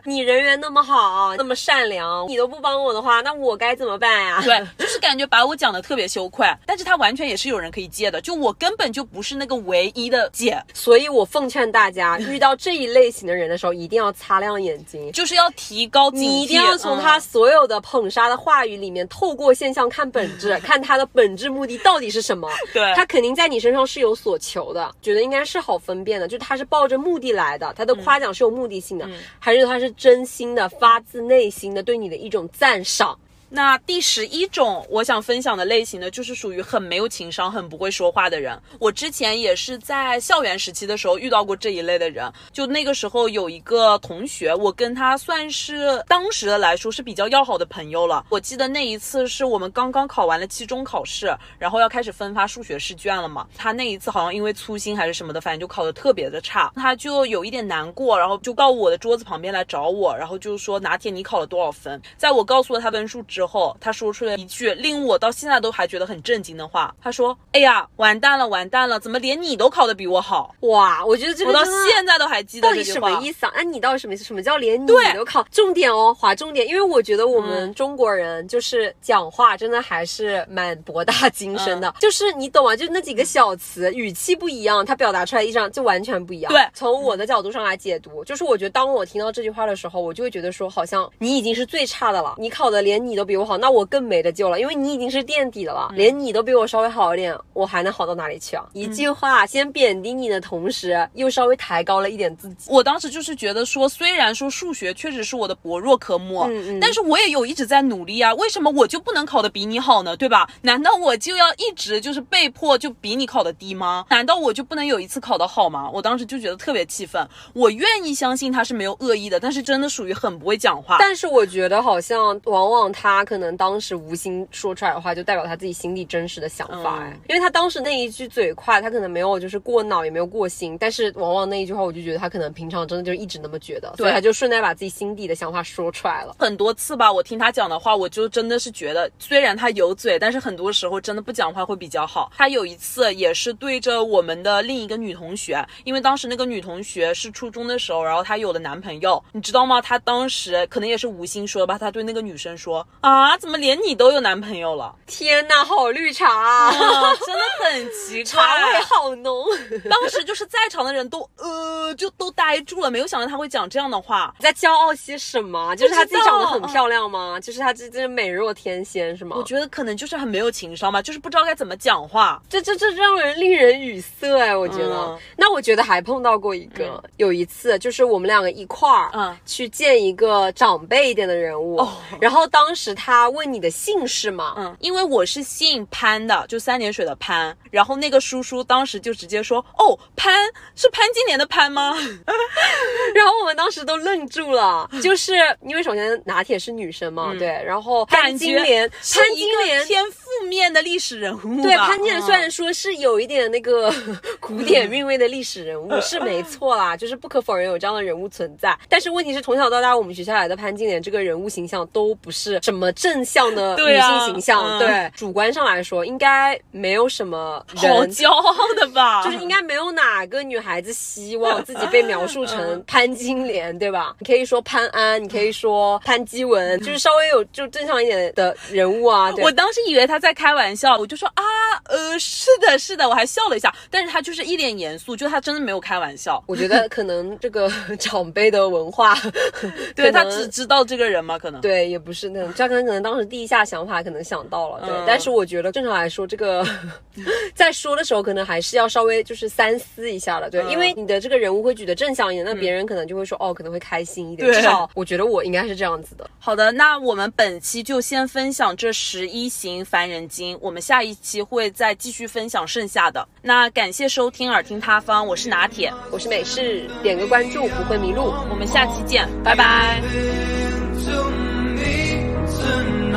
你人缘那么好，那么善良，你都不帮我的话，那我该怎么办呀？对，就是感觉把我讲的特别羞愧，但是他完全也是有人可以借的，就我根本就不是那个唯一的借，所以我奉劝大家，遇到这一类型的人的时候，一定要擦亮眼睛，就是要提高警惕，你一定要从他所有的捧杀的话语里面，透过现象看本质，看他的本质目的到底是什么。对，他肯定在你身上是有所求的，觉得应该是好分辨的，就他是抱着。目的来的，他的夸奖是有目的性的，还是他是真心的、发自内心的对你的一种赞赏？那第十一种我想分享的类型呢，就是属于很没有情商、很不会说话的人。我之前也是在校园时期的时候遇到过这一类的人。就那个时候有一个同学，我跟他算是当时的来说是比较要好的朋友了。我记得那一次是我们刚刚考完了期中考试，然后要开始分发数学试卷了嘛。他那一次好像因为粗心还是什么的，反正就考得特别的差，他就有一点难过，然后就到我的桌子旁边来找我，然后就说拿铁你考了多少分？在我告诉了他分数之后，他说出了一句令我到现在都还觉得很震惊的话，他说：“哎呀，完蛋了，完蛋了，怎么连你都考得比我好？”哇，我觉得这个我到现在都还记得到底什么。意思啊？那你到底什么意思？什么叫连你对都考？重点哦，划重点，因为我觉得我们嗯中国人就是讲话真的还是蛮博大精深的，就是你懂吗？就那几个小词，语气不一样，他表达出来意象就完全不一样。对从我的角度上来解读，就是我觉得当我听到这句话的时候，我就会觉得说，好像你已经是最差的了，你考的连你都比我好，那我更没得救了，因为你已经是垫底的了，连你都比我稍微好一点，我还能好到哪里去啊？一句话，先贬低你的同时，又稍微抬高了一点自己。我当时就是觉得说，虽然说数学确实是我的薄弱科目，嗯嗯但是我也有一直在努力啊。为什么我就不能考得比你好呢？对吧？难道我就要一直就是被迫就比你考得低吗？难道我就不能有一次考得好吗？我当时就觉得特别气愤。我愿意相信他是没有恶意的，但是真的属于很不会讲话。但是我觉得好像往往他可能当时无心说出来的话，就代表他自己心里真实的想法哎、嗯因为他当时那一句嘴快，他可能没有就是过脑，也没有过心，但是往往那一句话，我就觉得他可能平常真的就一直那么觉得，所以对他就顺带把自己心底的想法说出来了。很多次吧，我听他讲的话，我就真的是觉得，虽然他有嘴，但是很多时候真的不讲话会比较好。他有一次也是对着我们的另一个女同学，因为当时那个女同学是初中的时候，然后她有了男朋友，你知道吗？她当时可能也是无心说吧，她对那个女生说啊，怎么连你都有男朋友了？天呐，好绿茶、啊，啊，真的很奇怪，茶味好浓。当时就是在场的人都呃就都呆住了，没有想到他会讲这样的话。你在骄傲些什么？就是她自己长得很漂亮吗？就是她这这美若天仙是吗？我觉得可能就是很没有情商吧，就是不知道该怎么讲话。这这这让人令人语塞哎，我觉得。嗯那我觉得还碰到过一个，有一次就是我们两个一块儿，嗯去见一个长辈一点的人物，哦然后当时他问你的姓氏吗，嗯，因为我是姓潘的，就三点水的潘。然后那个叔叔当时就直接说：“哦，潘是潘金莲的潘吗 然后我们当时都愣住了，就是因为首先拿铁是女生嘛，对，然后？”潘金莲，潘金莲。偏负面的历史人物。对，潘金莲虽然嗯说是有一点那个 古典韵味的历史人物，是没错啦，就是不可否认有这样的人物存在。但是问题是，从小到大我们学校来的潘金莲这个人物形象都不是什么正向的女性形象，嗯对，主观上来说应该没有什么好骄傲的吧？就是应该没有哪个女孩子希望自己被描述成潘金莲，对吧？你可以说潘安，你可以说潘基文，就是稍微有就正向一点的人物啊。对我当时以为他在开玩笑，我就说啊，呃，是的，是的，我还笑了一下，但是他就是一脸严肃，就他真的没有开玩笑。我觉得可能这个长辈的文化，对他只知道这个人嘛？可能。对，也不是那种，这可能可能当时第一下想法可能想到了，对。嗯但是我觉得正常来说，这个 在说的时候可能还是要稍微就是三思一下了，对，嗯因为你的这个人物会举得正向一点，那别人可能就会说哦，可能会开心一点。至少我觉得我应该是这样子的。好的，那我们本期就先分享这十一行烦人精，我们下一期会再继续分享剩下的。那感谢收听耳听他方，我是拿铁，我是美式，点个关注不会迷路。我们下期见，拜拜。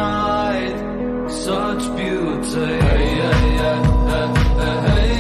night, such beauty. Hey, hey, hey,